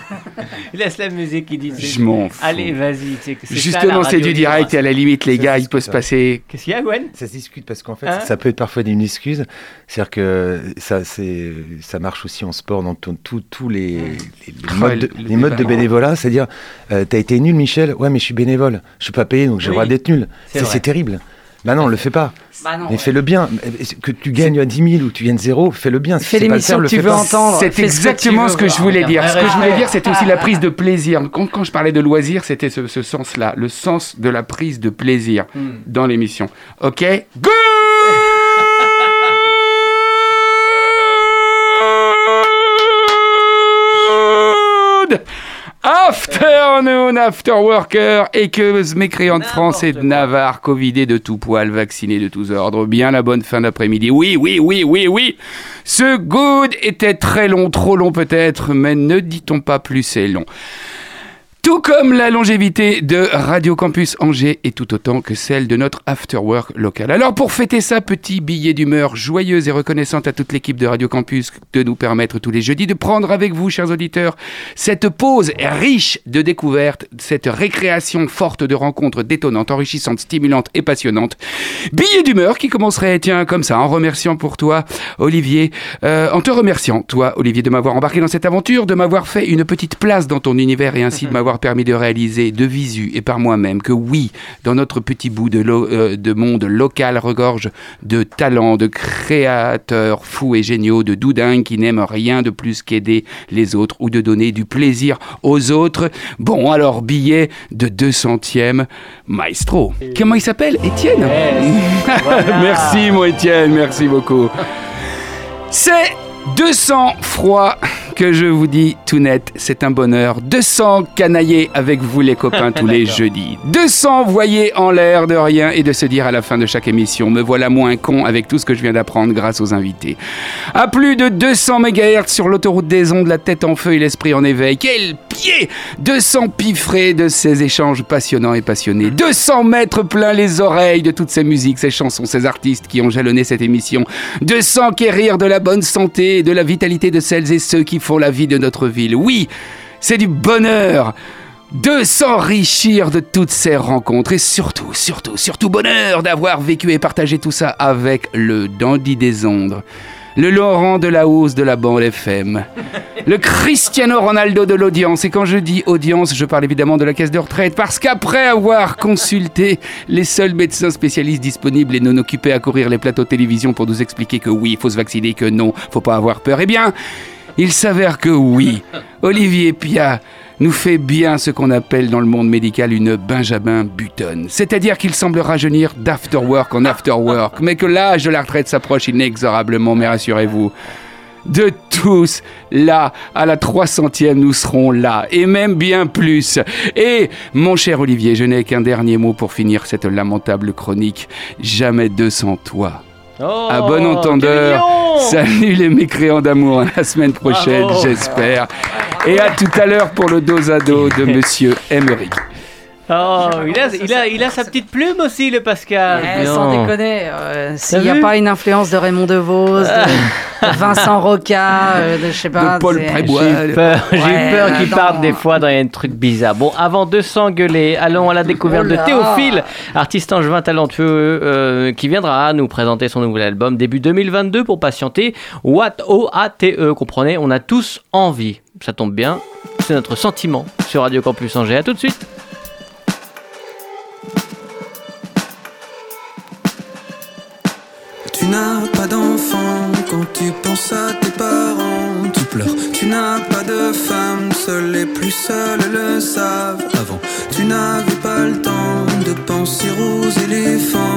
Laisse la musique qui dit. Je m'en fous. Allez, vas-y. Justement, c'est du direct et à la limite, les Ça, gars, il peut se ça. passer. Qu'est-ce qu'il y a, Gwen? Ça se discute parce qu'en fait, Hein? ça peut être parfois une excuse. C'est-à-dire que ça, c'est, ça marche aussi en sport dans tout- tout- tous les, les- les modes, de, le les modes de débat. bénévolat. C'est-à-dire, euh, t'as été nul, Michel. Ouais, mais je suis bénévole. Je suis pas payé, donc j'ai le Oui, droit d'être nul. c'est terrible. Bah non, le fais pas. Bah non, mais ouais. fais-le bien. Que tu gagnes à 10 000 ou tu gagnes zéro, fais-le bien. Si Fais l'émission que tu fais veux entendre. C'est exactement veux ce que je voulais dire. Ce que je voulais dire, c'était aussi la prise de plaisir. Quand, quand je parlais de loisir, c'était ce, ce sens-là, le sens de la prise de plaisir Hmm. dans l'émission. Ok? Good Afternoon, after worker, équeuse, mécréant de France et de Navarre, covidé de tout poil, vacciné de tous ordres, bien la bonne fin d'après-midi. Oui, oui, oui, oui, oui. Ce good était très long, trop long peut-être, mais ne dit-on pas plus c'est long. Tout comme la longévité de Radio Campus Angers et tout autant que celle de notre afterwork local. Alors pour fêter ça, petit billet d'humeur joyeuse et reconnaissante à toute l'équipe de Radio Campus de nous permettre tous les jeudis de prendre avec vous, chers auditeurs, cette pause riche de découvertes, cette récréation forte de rencontres détonnantes, enrichissantes, stimulantes et passionnantes. Billet d'humeur qui commencerait, tiens, comme ça, en remerciant pour toi, Olivier, euh, en te remerciant, toi, Olivier, de m'avoir embarqué dans cette aventure, de m'avoir fait une petite place dans ton univers et ainsi de m'avoir permis de réaliser de visu et par moi-même que oui, dans notre petit bout de, lo- euh, de monde local regorge de talents, de créateurs fous et géniaux, de doudingues qui n'aiment rien de plus qu'aider les autres ou de donner du plaisir aux autres. Bon, alors, billet de 200e, maestro. Comment il s'appelle? Étienne? Merci, mon Étienne, merci beaucoup. C'est 200 froid que je vous dis tout net, c'est un bonheur. 200 canailler avec vous les copains tous les jeudis. 200 voyer en l'air de rien et de se dire à la fin de chaque émission, me voilà moins con avec tout ce que je viens d'apprendre grâce aux invités. À plus de 200 MHz sur l'autoroute des ondes, la tête en feu et l'esprit en éveil. Quel 200 piffrés de ces échanges passionnants et passionnés. 200 mètres plein les oreilles de toutes ces musiques, ces chansons, ces artistes qui ont jalonné cette émission. 200 quérir de la bonne santé et de la vitalité de celles et ceux qui font la vie de notre ville. Oui, c'est du bonheur de s'enrichir de toutes ces rencontres et surtout, surtout, surtout bonheur d'avoir vécu et partagé tout ça avec le dandy des ondes, le Laurent de la hausse de la bande FM, le Cristiano Ronaldo de l'audience. Et quand je dis audience, je parle évidemment de la caisse de retraite parce qu'après avoir consulté les seuls médecins spécialistes disponibles et non occupés à courir les plateaux de télévision pour nous expliquer que oui, il faut se vacciner, que non, faut pas avoir peur, eh bien, il s'avère que oui, Olivier Pia nous fait bien ce qu'on appelle dans le monde médical une Benjamin Button. C'est-à-dire qu'il semble rajeunir d'afterwork en afterwork, mais que l'âge de la retraite s'approche inexorablement, mais rassurez-vous. De tous, là, à la 300e, nous serons là, et même bien plus. Et, mon cher Olivier, je n'ai qu'un dernier mot pour finir cette lamentable chronique. Jamais deux sans toi. Oh, À bon entendeur, Salut les mécréants d'amour, à la semaine prochaine, j'espère. Et à tout à l'heure pour le dos à dos de Monsieur Emery. Oh, il a, il, a, il a sa petite plume aussi, le Pascal. Eh, sans déconner, euh, s'il n'y a pas une influence de Raymond DeVos, de, de Vincent Roca, euh, de je sais pas. De Paul Prébois. J'ai eu peur, Ouais, peur qu'il parte des fois dans un truc bizarre. Bon, avant de s'engueuler, allons à la découverte Oh de là. Théophile, artiste angevin talentueux euh, qui viendra nous présenter son nouvel album début 2022 pour patienter. What O-A-T-E, comprenez, on a tous envie. Ça tombe bien, c'est notre sentiment sur Radio Campus Angers. À tout de suite. N'as pas d'enfant quand tu penses à tes parents, tu pleures. Tu n'as pas de femme, seuls les plus seuls le savent. Avant, tu n'avais pas le temps de penser aux éléphants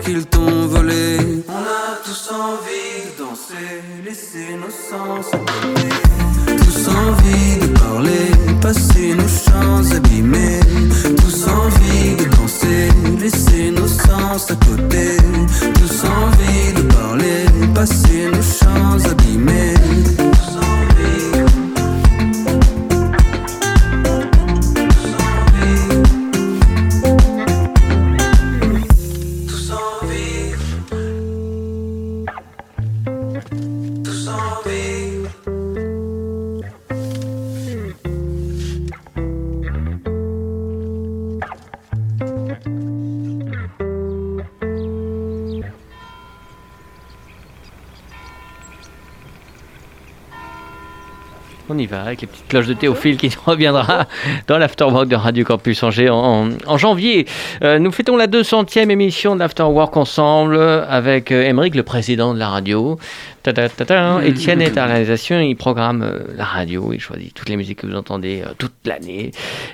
qu'ils t'ont volé. On a tous envie de danser, laisser nos sens. Tous envie de parler, passer nos cloches de Théophile qui reviendra dans l'Afterwork de Radio Campus Angers en, janvier. Euh, nous fêtons la 200e émission de l'Afterwork ensemble avec euh, Émeric, le président de la radio. Ta -ta -ta. Étienne est à la réalisation, il programme euh, la radio, il choisit toutes les musiques que vous entendez toute l'année.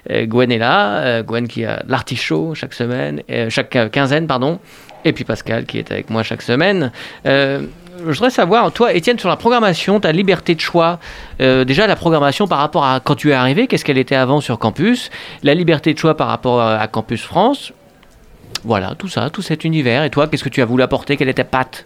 Gwen est là, Gwen qui a l'artichaut chaque semaine, chaque quinzaine, pardon. Et puis Pascal qui est avec moi chaque semaine. Euh, je voudrais savoir, toi, Étienne, sur la programmation, ta liberté de choix, euh, déjà la programmation par rapport à quand tu es arrivé, qu'est-ce qu'elle était avant sur campus, la liberté de choix par rapport à, Campus France, voilà, tout ça, tout cet univers. Et toi, qu'est-ce que tu as voulu apporter? Quelle est ta patte?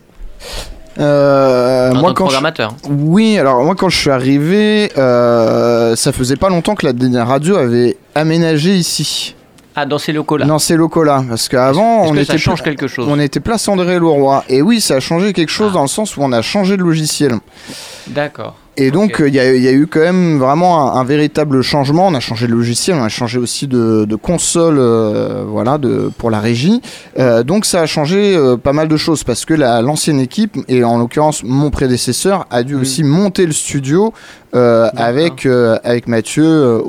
Euh, moi, quand je- programmateur. Oui, alors moi quand je suis arrivé, euh, ça faisait pas longtemps que la dernière radio avait aménagé ici, Ah, dans ces locaux-là. dans ces locaux-là, parce qu'avant on que était ça change quelque chose on était place André Leroy, et oui, ça a changé quelque chose Ah. dans le sens où on a changé de logiciel. D'accord. Et donc, euh, il y, a- il y a eu quand même vraiment un, un véritable changement. On a changé de logiciel, on a changé aussi de, de console euh, voilà, de, pour la régie. Euh, donc, ça a changé euh, pas mal de choses parce que la- l'ancienne équipe, et en l'occurrence mon prédécesseur, a dû aussi monter le studio euh, avec, euh, avec Mathieu euh,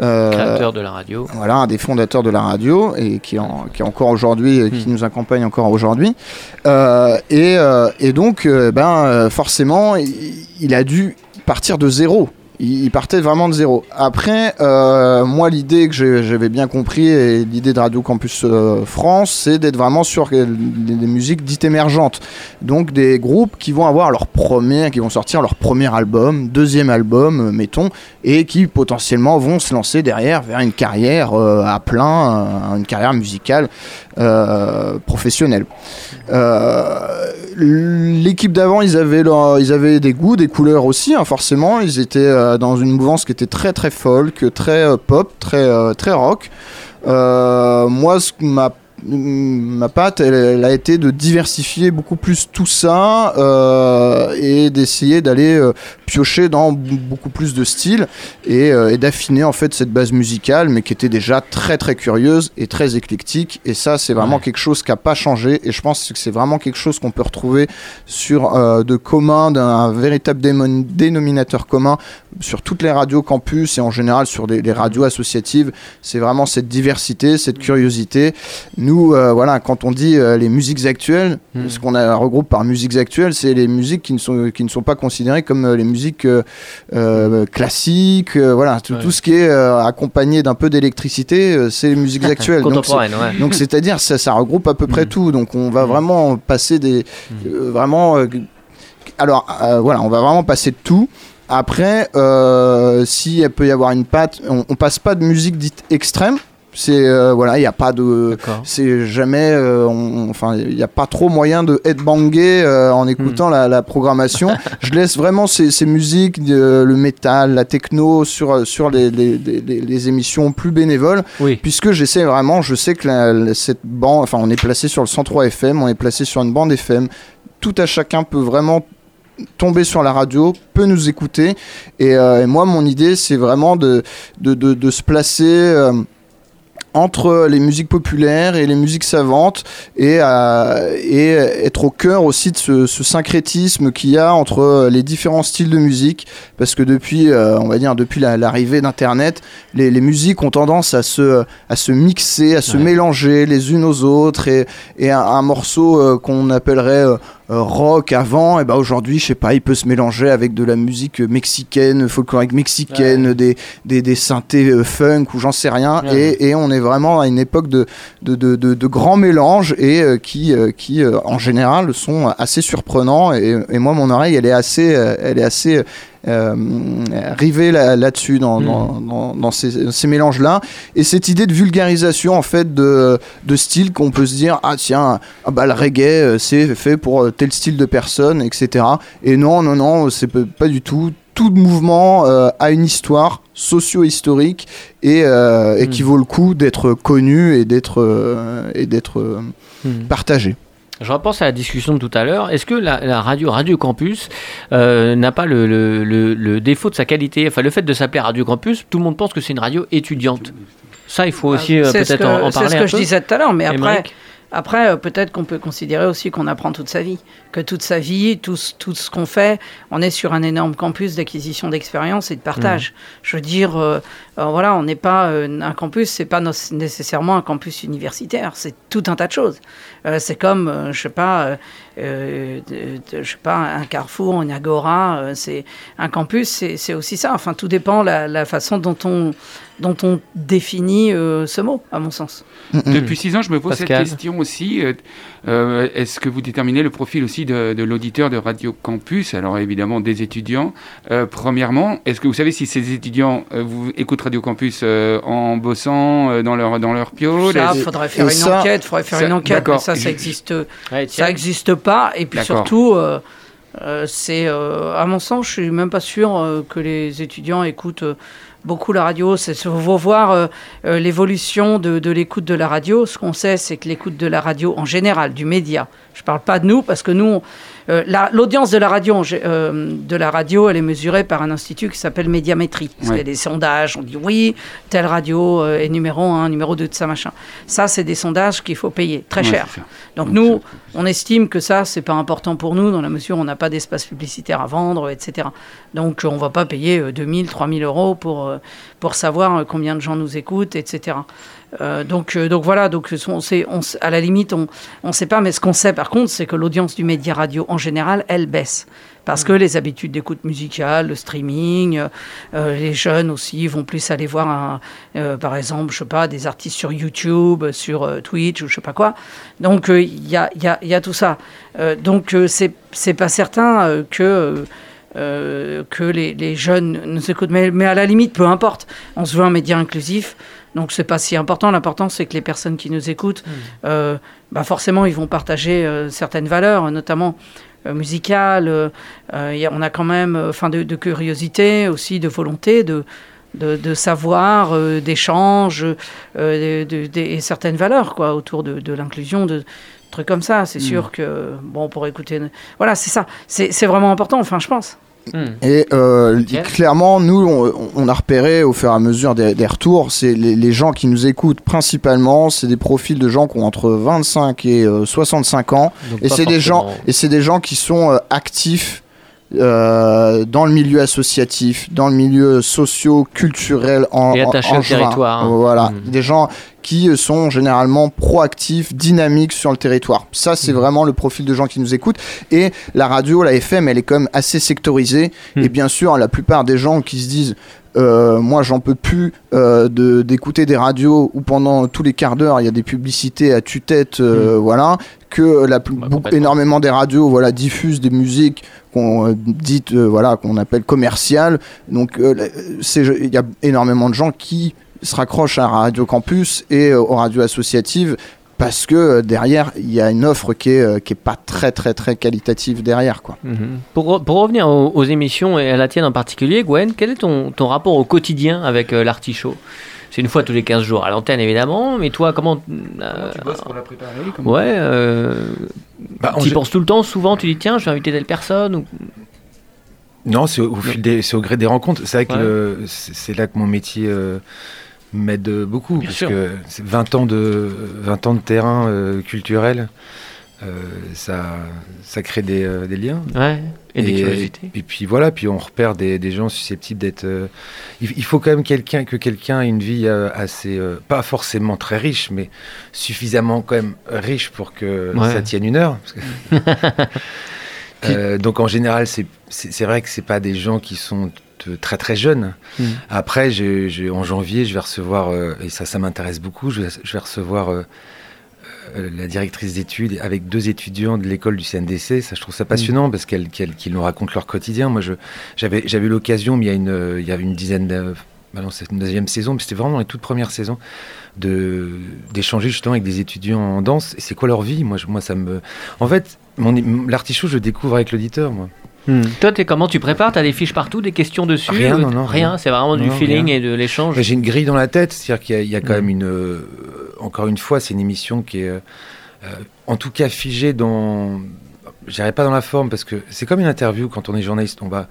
euh, Créateur de la radio. voilà, un des fondateurs de la radio et qui, en, qui est encore aujourd'hui, qui Hmm. nous accompagne encore aujourd'hui. Euh, et, euh, et donc, euh, ben, forcément, il, il a dû partir de zéro. Il, il partait vraiment de zéro. Après, euh, moi, l'idée que j'avais bien compris et l'idée de Radio Campus euh, France, c'est d'être vraiment sur des, musiques dites émergentes. Donc, des groupes qui vont avoir leur premier, qui vont sortir leur premier album, deuxième album, euh, mettons, et qui potentiellement vont se lancer derrière vers une carrière à plein, une carrière musicale professionnelle. L'équipe d'avant, ils avaient ils avaient des goûts, des couleurs aussi, hein, forcément. Ils étaient dans une mouvance qui était très très folk, très euh, pop, très euh, très rock. Euh, moi, ce m'a ma patte, elle, elle a été de diversifier beaucoup plus tout ça euh, et d'essayer d'aller euh, piocher dans beaucoup plus de styles et, euh, et d'affiner en fait cette base musicale, mais qui était déjà très très curieuse et très éclectique. Et ça, c'est vraiment Ouais. quelque chose qui n'a pas changé. Et je pense que c'est vraiment quelque chose qu'on peut retrouver sur de commun, d'un véritable dénominateur commun sur toutes les radios campus et en général sur des, les radios associatives. C'est vraiment cette diversité, cette curiosité. Nous, nous, euh, voilà, quand on dit euh, les musiques actuelles, Hmm. ce qu'on regroupe par musiques actuelles, c'est les musiques qui ne sont qui ne sont pas considérées comme euh, les musiques classiques, voilà, tout, Ouais. tout ce qui est accompagné d'un peu d'électricité, c'est les musiques actuelles. Donc, c'est- Contemporaine, ouais. c'est-à-dire ça, ça regroupe à peu près Mm. tout. Donc on va Mm. vraiment passer des vraiment alors voilà, on va vraiment passer de tout. Après, si elle peut y avoir une patte, on, on passe pas de musique dite extrême. C'est euh, voilà, il n'y a pas de, c'est jamais, euh, on- enfin, il n'y a pas trop moyen de headbanger euh, en écoutant Hmm. la, la programmation. Je laisse vraiment ces, ces musiques, euh, le métal, la techno sur sur les, les, les- les- les émissions plus bénévoles Oui. puisque j'essaie vraiment, je sais que la- la- cette bande, enfin on est placé sur le 103 FM, on est placé sur une bande FM, tout à chacun peut vraiment tomber sur la radio, peut nous écouter, et, et moi mon idée c'est vraiment de, de, de- de se placer... entre les musiques populaires et les musiques savantes et, et être au cœur aussi de ce, ce syncrétisme qu'il y a entre les différents styles de musique parce que depuis euh, on va dire depuis la- l'arrivée d'internet les, les musiques ont tendance à se à se mixer à se Ouais. mélanger les unes aux autres et, et un, un morceau euh, qu'on appellerait euh, rock avant et ben aujourd'hui je sais pas il peut se mélanger avec de la musique mexicaine folklorique mexicaine des, des, des synthés euh, funk ou j'en sais rien. Ouais. et, et on est vraiment à une époque de, de, de, de, de grands mélanges et euh, qui, euh, qui euh, en général sont assez surprenants. Et, et moi mon oreille elle est assez euh, elle est assez euh, rivée là- là-dessus dans, Mm. dans, dans, dans ces, ces mélanges là et cette idée de vulgarisation en fait de, de style qu'on peut se dire ah tiens ah bah le reggae euh, c'est fait pour euh, tel style de personne etc et non non non c'est pas du tout tout mouvement euh, a une histoire socio-historique et, euh, et qui vaut le coup d'être connu et d'être euh, et d'être Hmm. partagé. Je repense à la discussion de tout à l'heure. Est-ce que la, la radio Radio Campus euh, n'a pas le, le- le- le défaut de sa qualité? Enfin, le fait de s'appeler Radio Campus, tout le monde pense que c'est une radio étudiante. Ça, il faut aussi euh, C'est ce peut-être en, en C'est parler ce un que je peu. disais tout à l'heure, mais après, Émeric après euh, peut-être qu'on peut considérer aussi qu'on apprend toute sa vie. Que toute sa vie, tout, ce- tout ce qu'on fait, on est sur un énorme campus d'acquisition d'expérience et de partage. Je veux dire, euh, euh, voilà, on n'est pas euh, un campus, c'est pas nécessairement un campus universitaire, c'est tout un tas de choses. Euh, c'est comme, je sais pas, de- de- je sais pas, un carrefour, une agora, c'est un campus, c'est aussi ça. Enfin, tout dépend la, la façon dont on dont on définit ce mot, à mon sens. Depuis six ans, je me pose Pascal. cette question aussi. euh, euh, Est-ce que vous déterminez le profil aussi de, de l'auditeur de Radio Campus? Alors évidemment des étudiants. Euh, premièrement, est-ce que vous savez si ces étudiants euh, vous écoutent Radio Campus euh, en bossant euh, dans leur dans leur pio Ça, et- faudrait faire et une ça- enquête, faudrait faire ça- une enquête, mais ça, ça existe, Ouais, ça existe pas. Et puis surtout, euh, euh, c'est, euh, à mon sens, je suis même pas sûr euh, que les étudiants écoutent euh, beaucoup la radio. C'est faut voir euh, euh, l'évolution de, de l'écoute de la radio. Ce qu'on sait, c'est que l'écoute de la radio en général, du média. Je parle pas de nous parce que nous, on- euh, la- l'audience de la radio, euh, de la radio, elle est mesurée par un institut qui s'appelle Médiamétrie. Parce Ouais. qu'il y a des sondages, on dit oui, telle radio euh, est numéro un, numéro 2 de ça machin. Ça, c'est des sondages qu'il faut payer très Ouais, cher. Donc nous, on estime que ça, c'est pas important pour nous, dans la mesure où on n'a pas d'espace publicitaire à vendre, etc. Donc on va pas payer euh, 2000, 3000 euros pour, pour savoir combien de gens nous écoutent, etc. Euh, donc, euh, donc voilà, donc on sait, on, s- à la limite, on ne sait pas, mais ce qu'on sait par contre, c'est que l'audience du média radio en général, elle baisse. Parce que les habitudes d'écoute musicale, le streaming, euh, les jeunes aussi vont plus aller voir, un, par exemple, je sais pas, des artistes sur YouTube, sur Twitch ou je sais pas quoi. Donc il y, a, il y, a, il y a tout ça. Donc c'est c'est pas certain que que les, les jeunes nous écoutent, mais, mais à la limite, peu importe. On se veut un média inclusif, donc c'est pas si important. L'important, c'est que les personnes qui nous écoutent, euh, bah forcément, ils vont partager euh, certaines valeurs, notamment euh, musicales. y a- on a quand même, enfin, de, de curiosité, aussi de volonté, de de, de savoir, d'échange, de, et certaines valeurs quoi autour de, l'inclusion, de trucs comme ça. C'est sûr que bon pour écouter, voilà, c'est ça. C'est vraiment important. Enfin, je pense. Hmm. Et euh, Nickel. clairement, nous, on, on a repéré au fur et à mesure des, des retours, c'est les, les gens qui nous écoutent principalement, c'est des profils de gens qui ont entre 25 et euh, 65 ans, Donc et c'est des gens, et c'est des gens qui sont euh, actifs. euh, dans le milieu associatif, dans le milieu socio-culturel en, Et en- attachés en au territoire. Voilà, Mm. des gens qui sont généralement proactifs, dynamiques sur le territoire. Ça, c'est Mhm. vraiment le profil de gens qui nous écoutent. Et la radio, la FM, elle est quand même assez sectorisée. Mhm. Et bien sûr, la plupart des gens qui se disent euh, moi j'en peux plus euh, de d'écouter des radios où pendant tous les quarts d'heure il y a des publicités à tue-tête euh, voilà que la Bah, énormément des radios voilà diffusent des musiques qu'on euh, dites euh, voilà qu'on appelle commerciales donc euh, il y a énormément de gens qui se raccrochent à Radio Campus et euh, aux radios associatives parce que euh, derrière il y a une offre qui est euh, qui est pas très très très qualitative derrière quoi Mhm. Pour, pour revenir aux, aux émissions et à la tienne en particulier, Gwen, quel est ton, ton rapport au quotidien avec euh, l'artichaut? C'est une fois tous les 15 jours à l'antenne évidemment, mais toi comment... euh, Tu bosses pour la préparer comment ouais, euh, Bah, tu y penses tout le temps, souvent tu dis tiens je vais inviter telle personne ou... Non, c'est au, au fil des, c'est au gré des rencontres. C'est vrai que Ouais. le- c'est c'est là que mon métier euh, m'aide beaucoup, Bien parce sûr. que c'est 20 ans de 20 ans de terrain euh, culturel, euh, ça ça crée des, euh, des liens. Ouais, et des curiosités. et puis voilà, puis on repère des, des gens susceptibles d'être. euh, il, il faut quand même quelqu'un que quelqu'un ait une vie assez, pas forcément très riche, mais suffisamment quand même riche pour que Ouais. ça tienne une heure. parce que- donc en général, c'est vrai que c'est pas des gens qui sont de- très très jeunes. Mm. Après, en janvier, je vais recevoir, euh, et ça, ça m'intéresse beaucoup, je vais, je vais recevoir euh, euh, la directrice d'études avec deux étudiants de l'école du CNDC. Ça, je trouve ça passionnant parce qu'elles qu'elles- qu'ils nous racontent leur quotidien. Moi, j'avais j'avais eu l'occasion, mais il y a une, euh, il y a une dizaine de. bah non, c'est une deuxième saison, mais c'était vraiment les toutes premières saisons de d'échanger justement avec des étudiants en danse. Et c'est quoi leur vie? Moi, je- moi, ça me. En fait, l'artichaut, je le découvre avec l'auditeur, moi. Hmm. Toi, comment Tu prépares? T'as des fiches partout, des questions dessus? Rien, ou- non, non, Rien, rien. c'est vraiment du Non, feeling rien. et de l'échange? J'ai une grille dans la tête, c'est-à-dire qu'il y a, il y a quand Mm. même une. euh, encore une fois, c'est une émission qui est, euh, euh, en tout cas, figée dans. Je dirais pas dans la forme, parce que c'est comme une interview quand on est journaliste. On va,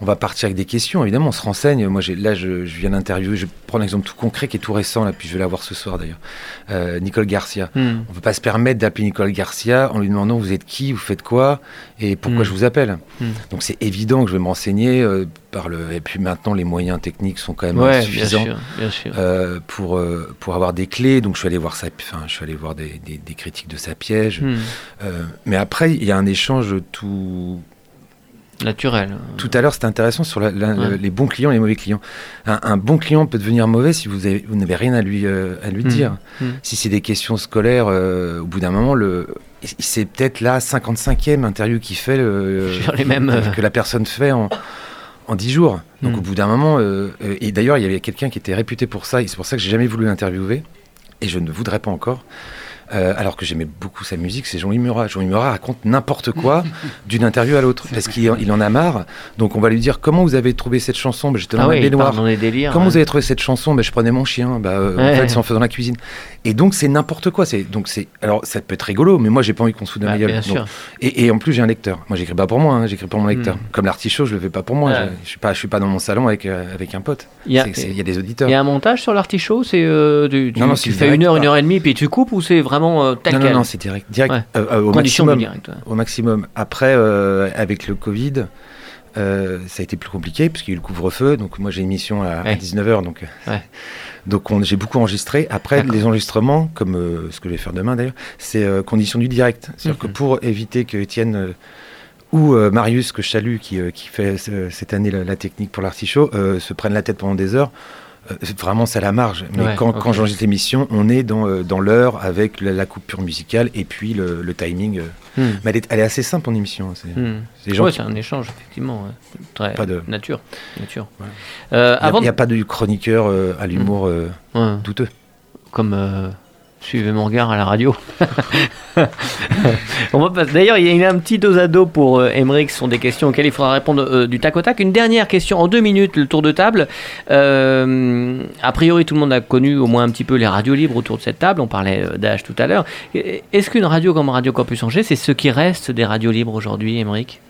on va partir avec des questions, évidemment, on se renseigne. Moi, là, je, je viens d'interviewer, je prends un exemple tout concret qui est tout récent, là, puis je vais la voir ce soir d'ailleurs. Euh, Nicole Garcia. Hmm. On ne peut pas se permettre d'appeler Nicole Garcia en lui demandant vous êtes qui, vous faites quoi et pourquoi Mm. je vous appelle. Mm. Donc c'est évident que je vais me renseigner euh, par le. Et puis maintenant, les moyens techniques sont quand même Ouais, bien suffisants. sûr, bien sûr. Euh, pour, pour avoir des clés. Donc je suis allé voir, sa, enfin, je suis allé voir des, des- des critiques de sa piège. Hmm. Mais après, il y a un échange tout. Naturel. Tout à l'heure, c'était intéressant sur la- la- Ouais. les bons clients et les mauvais clients. Un, un bon client peut devenir mauvais si vous avez- vous n'avez rien à lui, euh, à lui Mm. dire. Mm. Si c'est des questions scolaires, euh, au bout d'un moment, le, c'est peut-être la 55e interview qu'il fait, le, les mêmes, euh. que la personne fait en, en 10 jours. Donc Mm. au bout d'un moment, et d'ailleurs, il y avait quelqu'un qui était réputé pour ça, et c'est pour ça que j'ai jamais voulu l'interviewer, et je ne voudrais pas encore. Euh, alors que j'aimais beaucoup sa musique, c'est Jean-Louis Murat. Jean-Louis Murat raconte n'importe quoi d'une interview à l'autre, parce qu'il en- il en a marre. Donc on va lui dire comment vous avez trouvé cette chanson? Ben, J'étais dans Ah oui, baignoire. Comment vous avez trouvé cette chanson? Ben, Je prenais mon chien. Bah, euh, Ouais. En fait, c'est en faisant la cuisine. Et donc, c'est n'importe quoi. C'est donc c'est alors ça peut être rigolo, mais moi, j'ai pas envie qu'on se foute de Bah, ma gueule. Donc, sûr. et, et en plus, j'ai un lecteur. Moi, j'écris pas pour moi. hein, j'écris pour mon lecteur. Mm. Comme l'artichaut, je le fais pas pour moi. Ouais. Je, suis pas, je suis pas dans mon salon avec euh, avec un pote. Il y a, des auditeurs. il y a un montage sur l'artichaut? C'est du- tu, Non, non, tu fais direct, une heure, une heure et demie, puis tu coupes ou c'est vraiment euh, tel non, quel non, non, c'est direct, direct, Ouais. euh, euh, au Condition maximum. du direct. ouais. Au maximum. Après, euh, avec le Covid, euh, ça a été plus compliqué parce qu'il y a eu le couvre-feu. Donc moi, j'ai une mission à, Ouais. 19h. Donc, Ouais. donc on- j'ai beaucoup enregistré. Après, les enregistrements, comme euh, ce que je vais faire demain d'ailleurs, c'est euh, condition du direct. C'est-à-dire Mhm. que pour éviter que Étienne ou Marius, que je salue, qui, qui fait cette année la, la technique pour l'artichaut, se prennent la tête pendant des heures. Euh, vraiment, c'est à la marge. Mais Ouais, quand, ok. quand j'enregistre l'émission, on est dans, euh, dans l'heure avec la, la coupure musicale et puis le, le timing. euh. Hmm. Mais elle est, elle est assez simple en émission. hein, C'est Hmm. gens Ouais, qui- un échange, effectivement. Très Pas de- nature. nature. Ouais. Euh, Il n'y a, pas de chroniqueur euh, à l'humour euh, Ouais, douteux. comme suivez mon regard à la radio. D'ailleurs, il y a un petit dos à dos pour euh, Emmerich. Ce sont des questions auxquelles il faudra répondre euh, du tac au tac. Une dernière question en deux minutes, le tour de table. Euh, a priori, tout le monde a connu au moins un petit peu les radios libres autour de cette table. On parlait d'âge tout à l'heure. Est-ce qu'une radio comme Radio Campus Angers, c'est ce qui reste des radios libres aujourd'hui, Emmerich?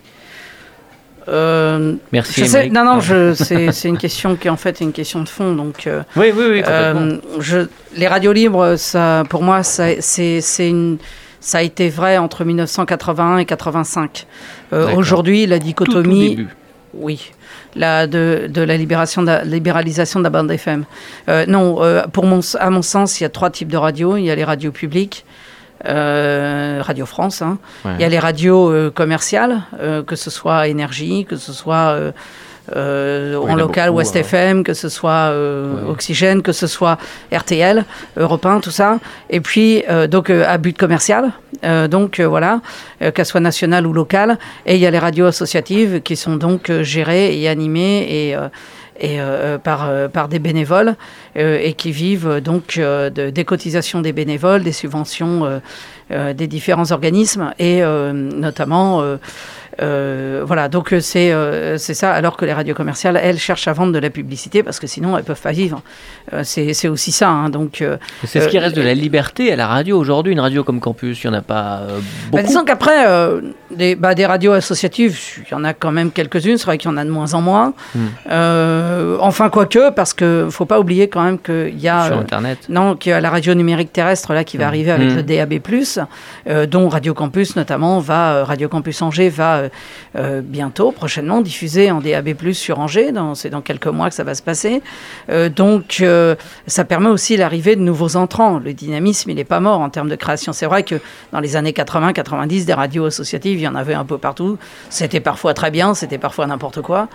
Euh, Merci. je sais, Émeric. non, non, c'est une question qui en fait est une question de fond. Donc, euh, Oui, oui, oui. Euh, je, les radios libres, ça, pour moi, ça, c'est, une, ça a été vrai entre 1981 et 85. Euh, D'accord. aujourd'hui, la Tout dichotomie, début. oui. la, de, de la libération de la libéralisation de la bande FM. Non, pour mon, à mon sens, il y a trois types de radios. Il y a les radios publiques, euh, Radio France. hein. Ouais. Il y a les radios euh, commerciales, euh, que ce soit Énergie, que ce soit en local West hein. FM, que ce soit Ouais. Oxygène, que ce soit RTL, Europe 1, tout ça. Et puis, donc, à but commercial. Donc, voilà, qu'elles soient nationales ou locales. Et il y a les radios associatives qui sont donc gérées et animées et. Euh, et euh, par, euh, par des bénévoles euh, et qui vivent euh, donc euh, de- des cotisations des bénévoles, des subventions euh, euh, des différents organismes et euh, notamment euh, voilà donc euh, c'est euh, c'est ça alors que les radios commerciales elles cherchent à vendre de la publicité parce que sinon elles peuvent pas vivre Euh, c'est aussi ça hein, donc C'est ce qui reste de la liberté à la radio aujourd'hui. Une radio comme Campus, il n'y en a pas Bah, beaucoup. disons qu'après, des, bah, des radios associatives, il y en a quand même quelques-unes. C'est vrai qu'il y en a de moins en moins. Hmm. Enfin, quoique, parce qu'il ne faut pas oublier quand même qu'il y a. sur Internet. non, qu'il y a la radio numérique terrestre là qui va Mm. arriver avec Mm. le DAB+, dont Radio Campus notamment va, Radio Campus Angers va euh, bientôt, prochainement, diffuser en DAB+ sur Angers. C'est dans quelques mois que ça va se passer. Euh, donc, euh, ça permet aussi l'arrivée de nouveaux entrants. Le dynamisme, il n'est pas mort en termes de création. C'est vrai que dans les années 80-90, des radios associatives, il y en avait un peu partout. C'était parfois très bien, c'était parfois n'importe quoi.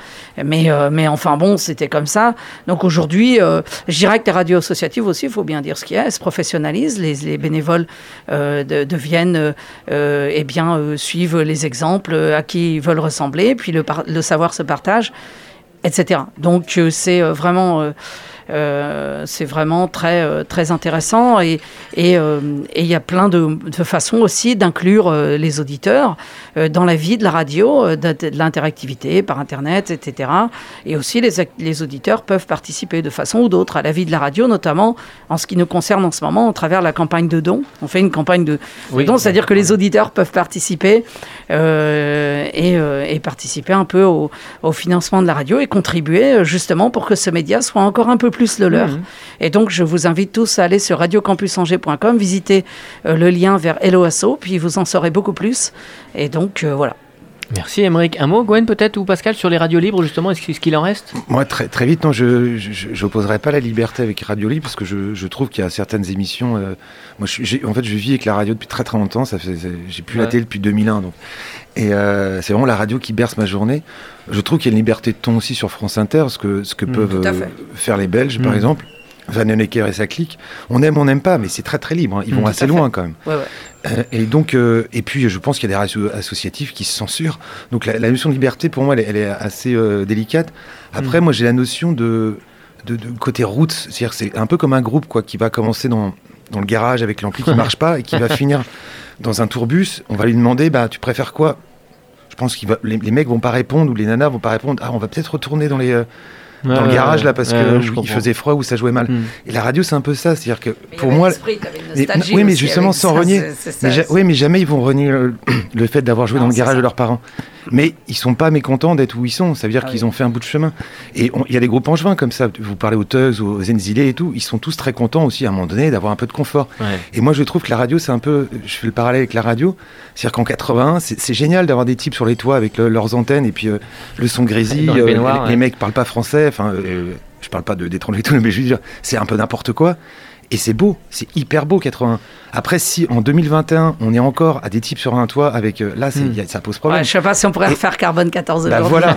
Mais, mais enfin bon, c'était comme ça. Donc aujourd'hui, je dirais que les radios associatives aussi, il faut bien dire ce qu'il y a, elles se professionnalisent. Les, les bénévoles de- deviennent, eh bien, suivent les exemples qui veulent ressembler, puis le, le savoir se partage, etc. Donc euh, c'est euh, vraiment... euh, c'est vraiment très, euh, très intéressant et et, euh, et il y a plein de, de façons aussi d'inclure les auditeurs dans la vie de la radio, de, de l'interactivité par Internet, etc. Et aussi les, auditeurs peuvent participer de façon ou d'autre à la vie de la radio, notamment en ce qui nous concerne en ce moment, à travers la campagne de dons. On fait une campagne de, Oui. dons, c'est-à-dire que les auditeurs peuvent participer euh, et, euh, et participer un peu au, au financement de la radio et contribuer justement pour que ce média soit encore un peu plus le leur. Mhm. Et donc, je vous invite tous à aller sur radiocampusangers.com, visiter euh, le lien vers LOASO, puis vous en saurez beaucoup plus. Et donc, euh, voilà. Merci Émeric. Un mot, Gwen, peut-être, ou Pascal, sur les radios libres, justement, est-ce qu'il- en reste? Moi, très, très vite, non, je n'opposerai pas la liberté avec Radio Libre parce que je, je trouve qu'il y a certaines émissions. euh, moi, je, en fait, je vis avec la radio depuis très très longtemps. Ça fait, j'ai plus la télé depuis 2001, donc. Et euh, c'est vraiment la radio qui berce ma journée. Je trouve qu'il y a une liberté de ton aussi sur France Inter, ce que, ce que Mm, peuvent euh, faire les Belges, par Mm. exemple. Van et sa clique. On aime, on n'aime pas, mais c'est très très libre. hein. Ils Mm, vont assez loin quand même. Ouais, ouais. Euh, et donc, euh, et puis, je pense qu'il y a des radios associatives qui se censurent. Donc, la, la notion de liberté, pour moi, elle, est- elle est assez euh, délicate. Après, moi, j'ai la notion de, de, de côté roots, c'est-à-dire, c'est un peu comme un groupe, quoi, qui va commencer dans, dans le garage avec l'ampli qui marche pas et qui va finir dans un tourbus. On va lui demander, bah, tu préfères quoi? Je pense que les, les mecs vont pas répondre ou les nanas vont pas répondre. Ah, on va peut-être retourner dans les dans le garage là parce que il faisait froid ou ça jouait mal. Mm. Et la radio, c'est un peu ça, c'est-à-dire que Mais pour moi, mais- oui, mais justement, sans ça, renier. ça, mais oui, mais jamais ils vont renier le, le fait d'avoir joué Non, dans le garage ça. de leurs parents. Mais ils sont pas mécontents d'être où ils sont. Ça veut dire Ah qu'ils oui. ont fait un bout de chemin. Et il y a des groupes angevins comme ça. Vous parlez aux Tugs, aux Zenzilé et tout. Ils sont tous très contents aussi à un moment donné d'avoir un peu de confort. Ouais. Et moi, je trouve que la radio, c'est un peu. Je fais le parallèle avec la radio. C'est-à-dire qu'en 81, c'est génial d'avoir des types sur les toits avec le- leurs antennes et puis euh, le son grésille. Les euh, les, ouais. les mecs parlent pas français. Enfin, euh, je parle pas d'étrangers tout, mais je veux dire, c'est un peu n'importe quoi. Et c'est beau, c'est hyper beau 81. Après, si en 2021, on est encore à des types sur un toit avec. euh, là, Hmm. y a- ça pose Ouais, problème. je sais pas si on pourrait Et- refaire Carbone 14 Bah voilà.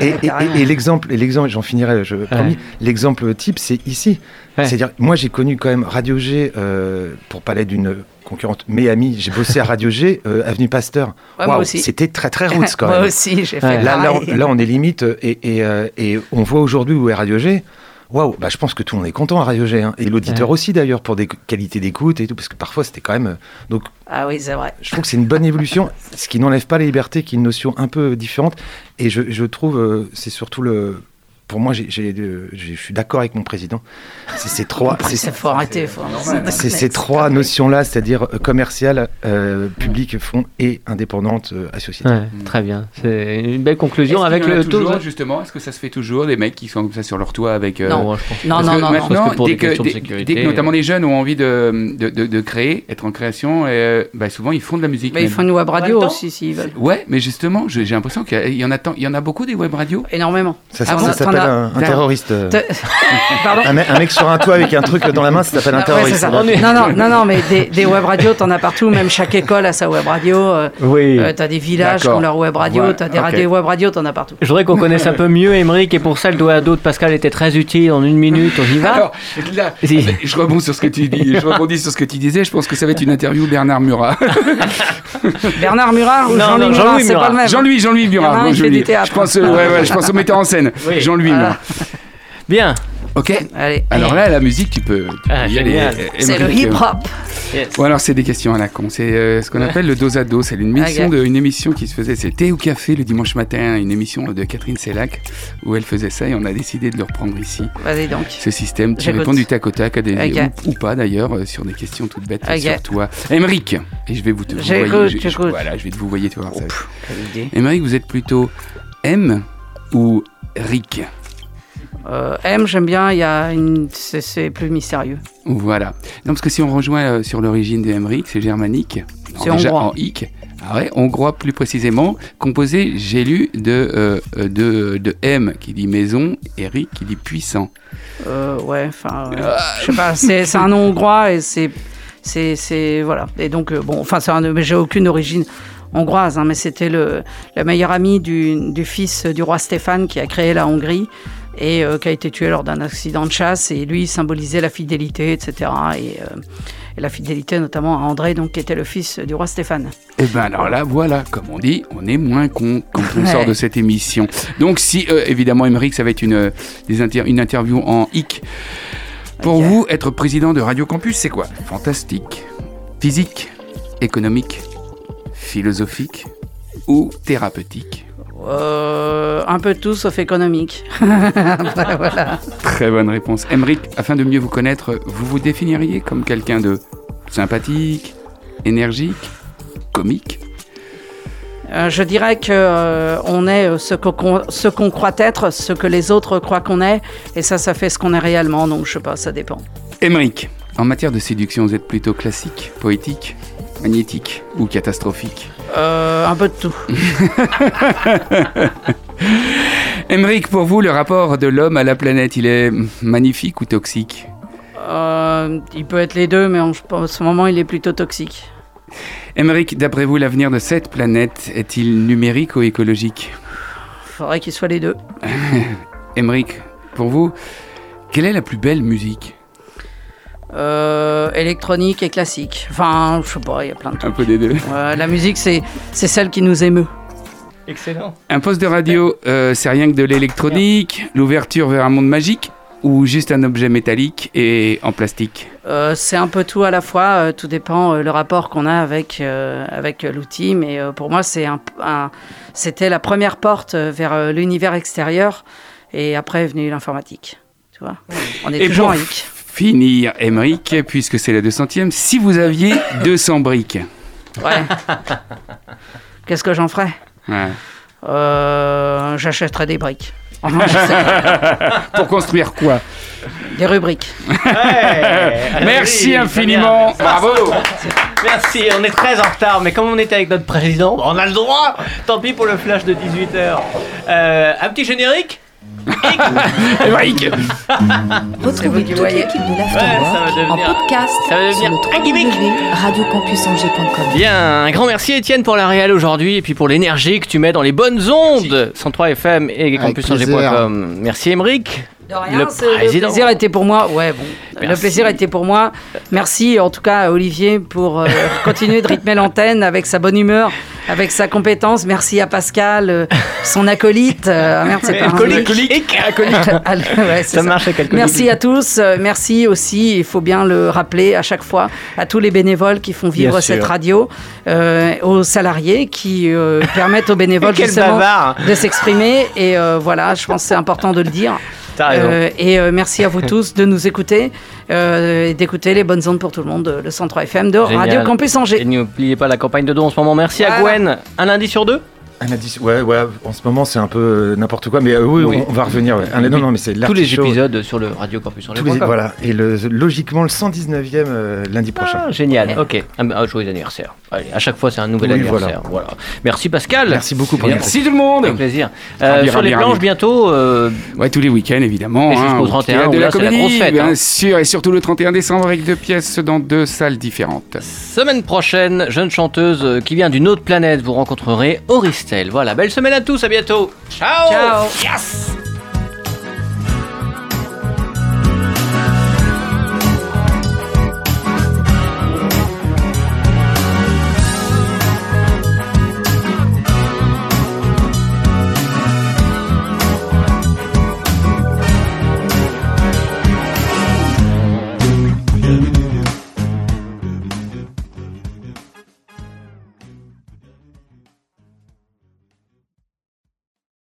Et, l'exemple, l'exemple, j'en finirai, je promis. L'exemple type, c'est ici. Ouais. C'est-à-dire, moi, j'ai connu quand même Radio G, euh, pour parler d'une concurrente, mes amis, j'ai bossé à Radio G, euh, avenue Pasteur. Ouais, moi aussi. C'était très très roots quand Moi même. aussi, j'ai fait Ouais. Là, là, on, là, on est limite, et on voit aujourd'hui où est Radio G. Waouh, bah, je pense que tout le monde est content à Radio G, hein. et l'auditeur Ouais. aussi d'ailleurs pour des qualités d'écoute et tout, parce que parfois c'était quand même. euh, Donc, Ah oui, c'est vrai. je trouve que c'est une bonne évolution, ce qui n'enlève pas la liberté, qui est une notion un peu différente. Et je, je trouve, euh, c'est surtout le, pour moi, euh, je suis d'accord avec mon président. C'est ces trois, c'est- faut arrêter. Faut... c'est ces trois notions-là, c'est-à-dire euh, commercial, euh, public, fonds et indépendante euh, associative. Ouais, très bien. C'est une belle conclusion avec le taux. toujours, justement, est-ce que ça se fait toujours des mecs qui sont comme ça sur leur toit avec euh, Non. Ouais, je pense. Non, non, que non, non. maintenant, Parce que pour dès, des que, questions de dès- sécurité, dès que notamment les jeunes ont envie de, de, de- de créer, être en création, euh, bah, souvent ils font de la musique. Mais ils font une web radio aussi s'ils veulent. Ouais, mais justement, j'ai l'impression qu'il y, en a tant- il y en a beaucoup des web radios. Énormément. Ça, Ah s'appelle as- un, un terroriste. euh, Te- Pardon Un, mec- un mec sur un toit avec un truc dans la main, ça s'appelle un ouais, terroriste. Non, non, non, non, mais des, des web radios, t'en as partout. Même chaque école a sa web radio. euh, Oui. euh, t'as des villages qui ont leur web radio. Ouais, T'as des ok. radios web radio, t'en as partout. Je voudrais qu'on connaisse un peu mieux Émeric et pour ça le doigt à dos de Pascal était très utile en une minute. On y va Alors, là, Si. je rebondis sur ce que tu dis. Je rebondis sur ce que tu disais. Je pense que ça va être une interview Bernard Murat. Bernard Murat ou Non, Jean-Louis non, Murat, Jean-Louis c'est pas Murat. le même. Jean-Louis, a Murat. je pense, ouais, ouais, je pense au metteur en scène. Oui. Jean-Louis Voilà. Bien. Ok. Allez. Alors là, la musique, tu peux. tu Ah, peux y aller. génial. Euh, c'est le hip-hop. Yes. Bon alors c'est des questions à la con. C'est euh, ce qu'on appelle le dos à dos. C'est une émission, Ok. de, une émission qui se faisait. C'était au café le dimanche matin, une émission de Catherine Sellac où elle faisait ça et on a décidé de le reprendre ici. Vas-y donc. Ce système, tu réponds du tac au tac à des Ok. ou, ou pas d'ailleurs euh, sur des questions toutes bêtes Ok. sur toi. Émeric et je vais vous te vous voyez, je- je-. Voilà, je vais te vous voyer tu vas voir ça. Quelle idée. Émeric, vous êtes plutôt M ou Rick Euh, M, j'aime bien. Il y a une... c'est, plus mystérieux. Voilà. Non, parce que si on rejoint euh, sur l'origine de Emmerich, c'est germanique. C'est déjà, hongrois. En hic. Ah ouais, hongrois plus précisément, composé, j'ai lu, de, euh, de, de M qui dit maison et Rick qui dit puissant. Euh, ouais, enfin, euh, je sais pas. C'est, un nom hongrois et c'est, c'est, voilà. Et donc bon, enfin, c'est un, mais j'ai aucune origine hongroise, hein, mais c'était le, le meilleur ami du, du fils du roi Stéphane qui a créé la Hongrie et euh, qui a été tué lors d'un accident de chasse. Et lui, symbolisait la fidélité, etc. Et, euh, et la fidélité notamment à André, donc qui était le fils du roi Stéphane. Et ben alors là, voilà, comme on dit, on est moins con quand on Ouais. sort de cette émission. Donc si, euh, évidemment, Emmerich, ça va être une, des inter- une interview en hic. Pour vous, être président de Radio Campus, c'est quoi? Fantastique, physique, économique, philosophique ou thérapeutique Euh, un peu tout sauf économique. Après, voilà. Très bonne réponse. Emmerich, afin de mieux vous connaître, vous vous définiriez comme quelqu'un de sympathique, énergique, comique Euh, je dirais que euh, on est ce qu'on ce qu'on croit être, ce que les autres croient qu'on est, et ça, ça fait ce qu'on est réellement. Donc, je sais pas, ça dépend. Emmerich, en matière de séduction, vous êtes plutôt classique, poétique, magnétique ou catastrophique Euh, un peu de tout. Emmerich, pour vous, le rapport de l'homme à la planète, il est magnifique ou toxique Euh, il peut être les deux, mais en, en ce moment, il est plutôt toxique. Emmerich, d'après vous, l'avenir de cette planète est-il numérique ou écologique Faudrait qu'il soit les deux. Emmerich, pour vous, quelle est la plus belle musique Euh, électronique et classique. Enfin, je sais pas, il y a plein de Un trucs. peu des deux. La musique, c'est c'est celle qui nous émeut. Excellent. Un poste de radio, euh, c'est rien que de l'électronique, l'ouverture vers un monde magique ou juste un objet métallique et en plastique? Euh, c'est un peu tout à la fois, euh, tout dépend euh, le rapport qu'on a avec, euh, avec l'outil, mais euh, pour moi c'est un, un- c'était la première porte vers euh, l'univers extérieur, et après est venue l'informatique. Tu vois? On est Et toujours en hic. Finir, Emmerich, puisque c'est la 200e, si vous aviez 200 briques, Ouais. Qu'est-ce que j'en ferais? Ouais. Euh, J'achèterais des briques. Oh pour construire quoi? Des rubriques. Merci infiniment, bravo. Merci, on est très en retard, mais comme on était avec notre président, on a le droit. Tant pis pour le flash de 18h. Euh, un petit générique? Emmerich Retrouvez toute l'équipe de Ouais, l'Afterwork en devenir- podcast ça va sur devenir gimmick. le. Bien, un grand merci Étienne pour la réal aujourd'hui et puis pour l'énergie que tu mets dans les bonnes ondes 103 FM et Avec campusangers.com. Merci Emeric. De rien, Le le, plaisir était pour moi. Ouais, bon, le Merci. plaisir était pour moi. Merci en tout cas à Olivier pour euh, continuer de rythmer l'antenne avec sa bonne humeur, avec sa compétence. Merci à Pascal, euh, son acolyte. Euh, ah merde, c'est pas un Alcoolique. Le- ouais, c'est Ça marche avec. Merci à tous. Euh, Merci aussi, il faut bien le rappeler à chaque fois, à tous les bénévoles qui font vivre Bien cette sûr. radio, euh, aux salariés qui euh, permettent aux bénévoles justement bavard. de s'exprimer. Et euh, voilà, je pense que c'est important de le dire. Euh, et euh, merci à vous tous de nous écouter euh, et d'écouter les bonnes ondes pour tout le monde, le 103 FM de Génial. Radio Campus Et Angers. n'oubliez pas la campagne de dons en ce moment. Merci à. Gwen. Un lundi sur deux Un ouais, ouais, en ce moment c'est un peu euh, n'importe quoi, mais euh, oui, Oui. On, on va revenir. ouais. Un- non, non, mais c'est Tous les épisodes sur le Radio Campus Tous les- voilà, et le, logiquement le 119e euh, lundi prochain. Ah, génial. Ok. Ah, bah, joyeux anniversaire. Allez, à chaque fois c'est un nouvel Oui, anniversaire. Voilà. Merci Pascal. Merci beaucoup pour Merci tout le monde. Avec plaisir. Euh, sur les planches bientôt. euh, Ouais, tous les week-ends, évidemment. Et jusqu'au au 31, Théâtre où de là, la c'est la Comédie, grosse fête, bien hein. sûr. Et surtout le 31 décembre avec deux pièces dans deux salles différentes. Semaine prochaine, jeune chanteuse qui vient d'une autre planète, vous rencontrerez Auristel. Voilà, belle semaine à tous, à bientôt. Ciao Ciao. Yes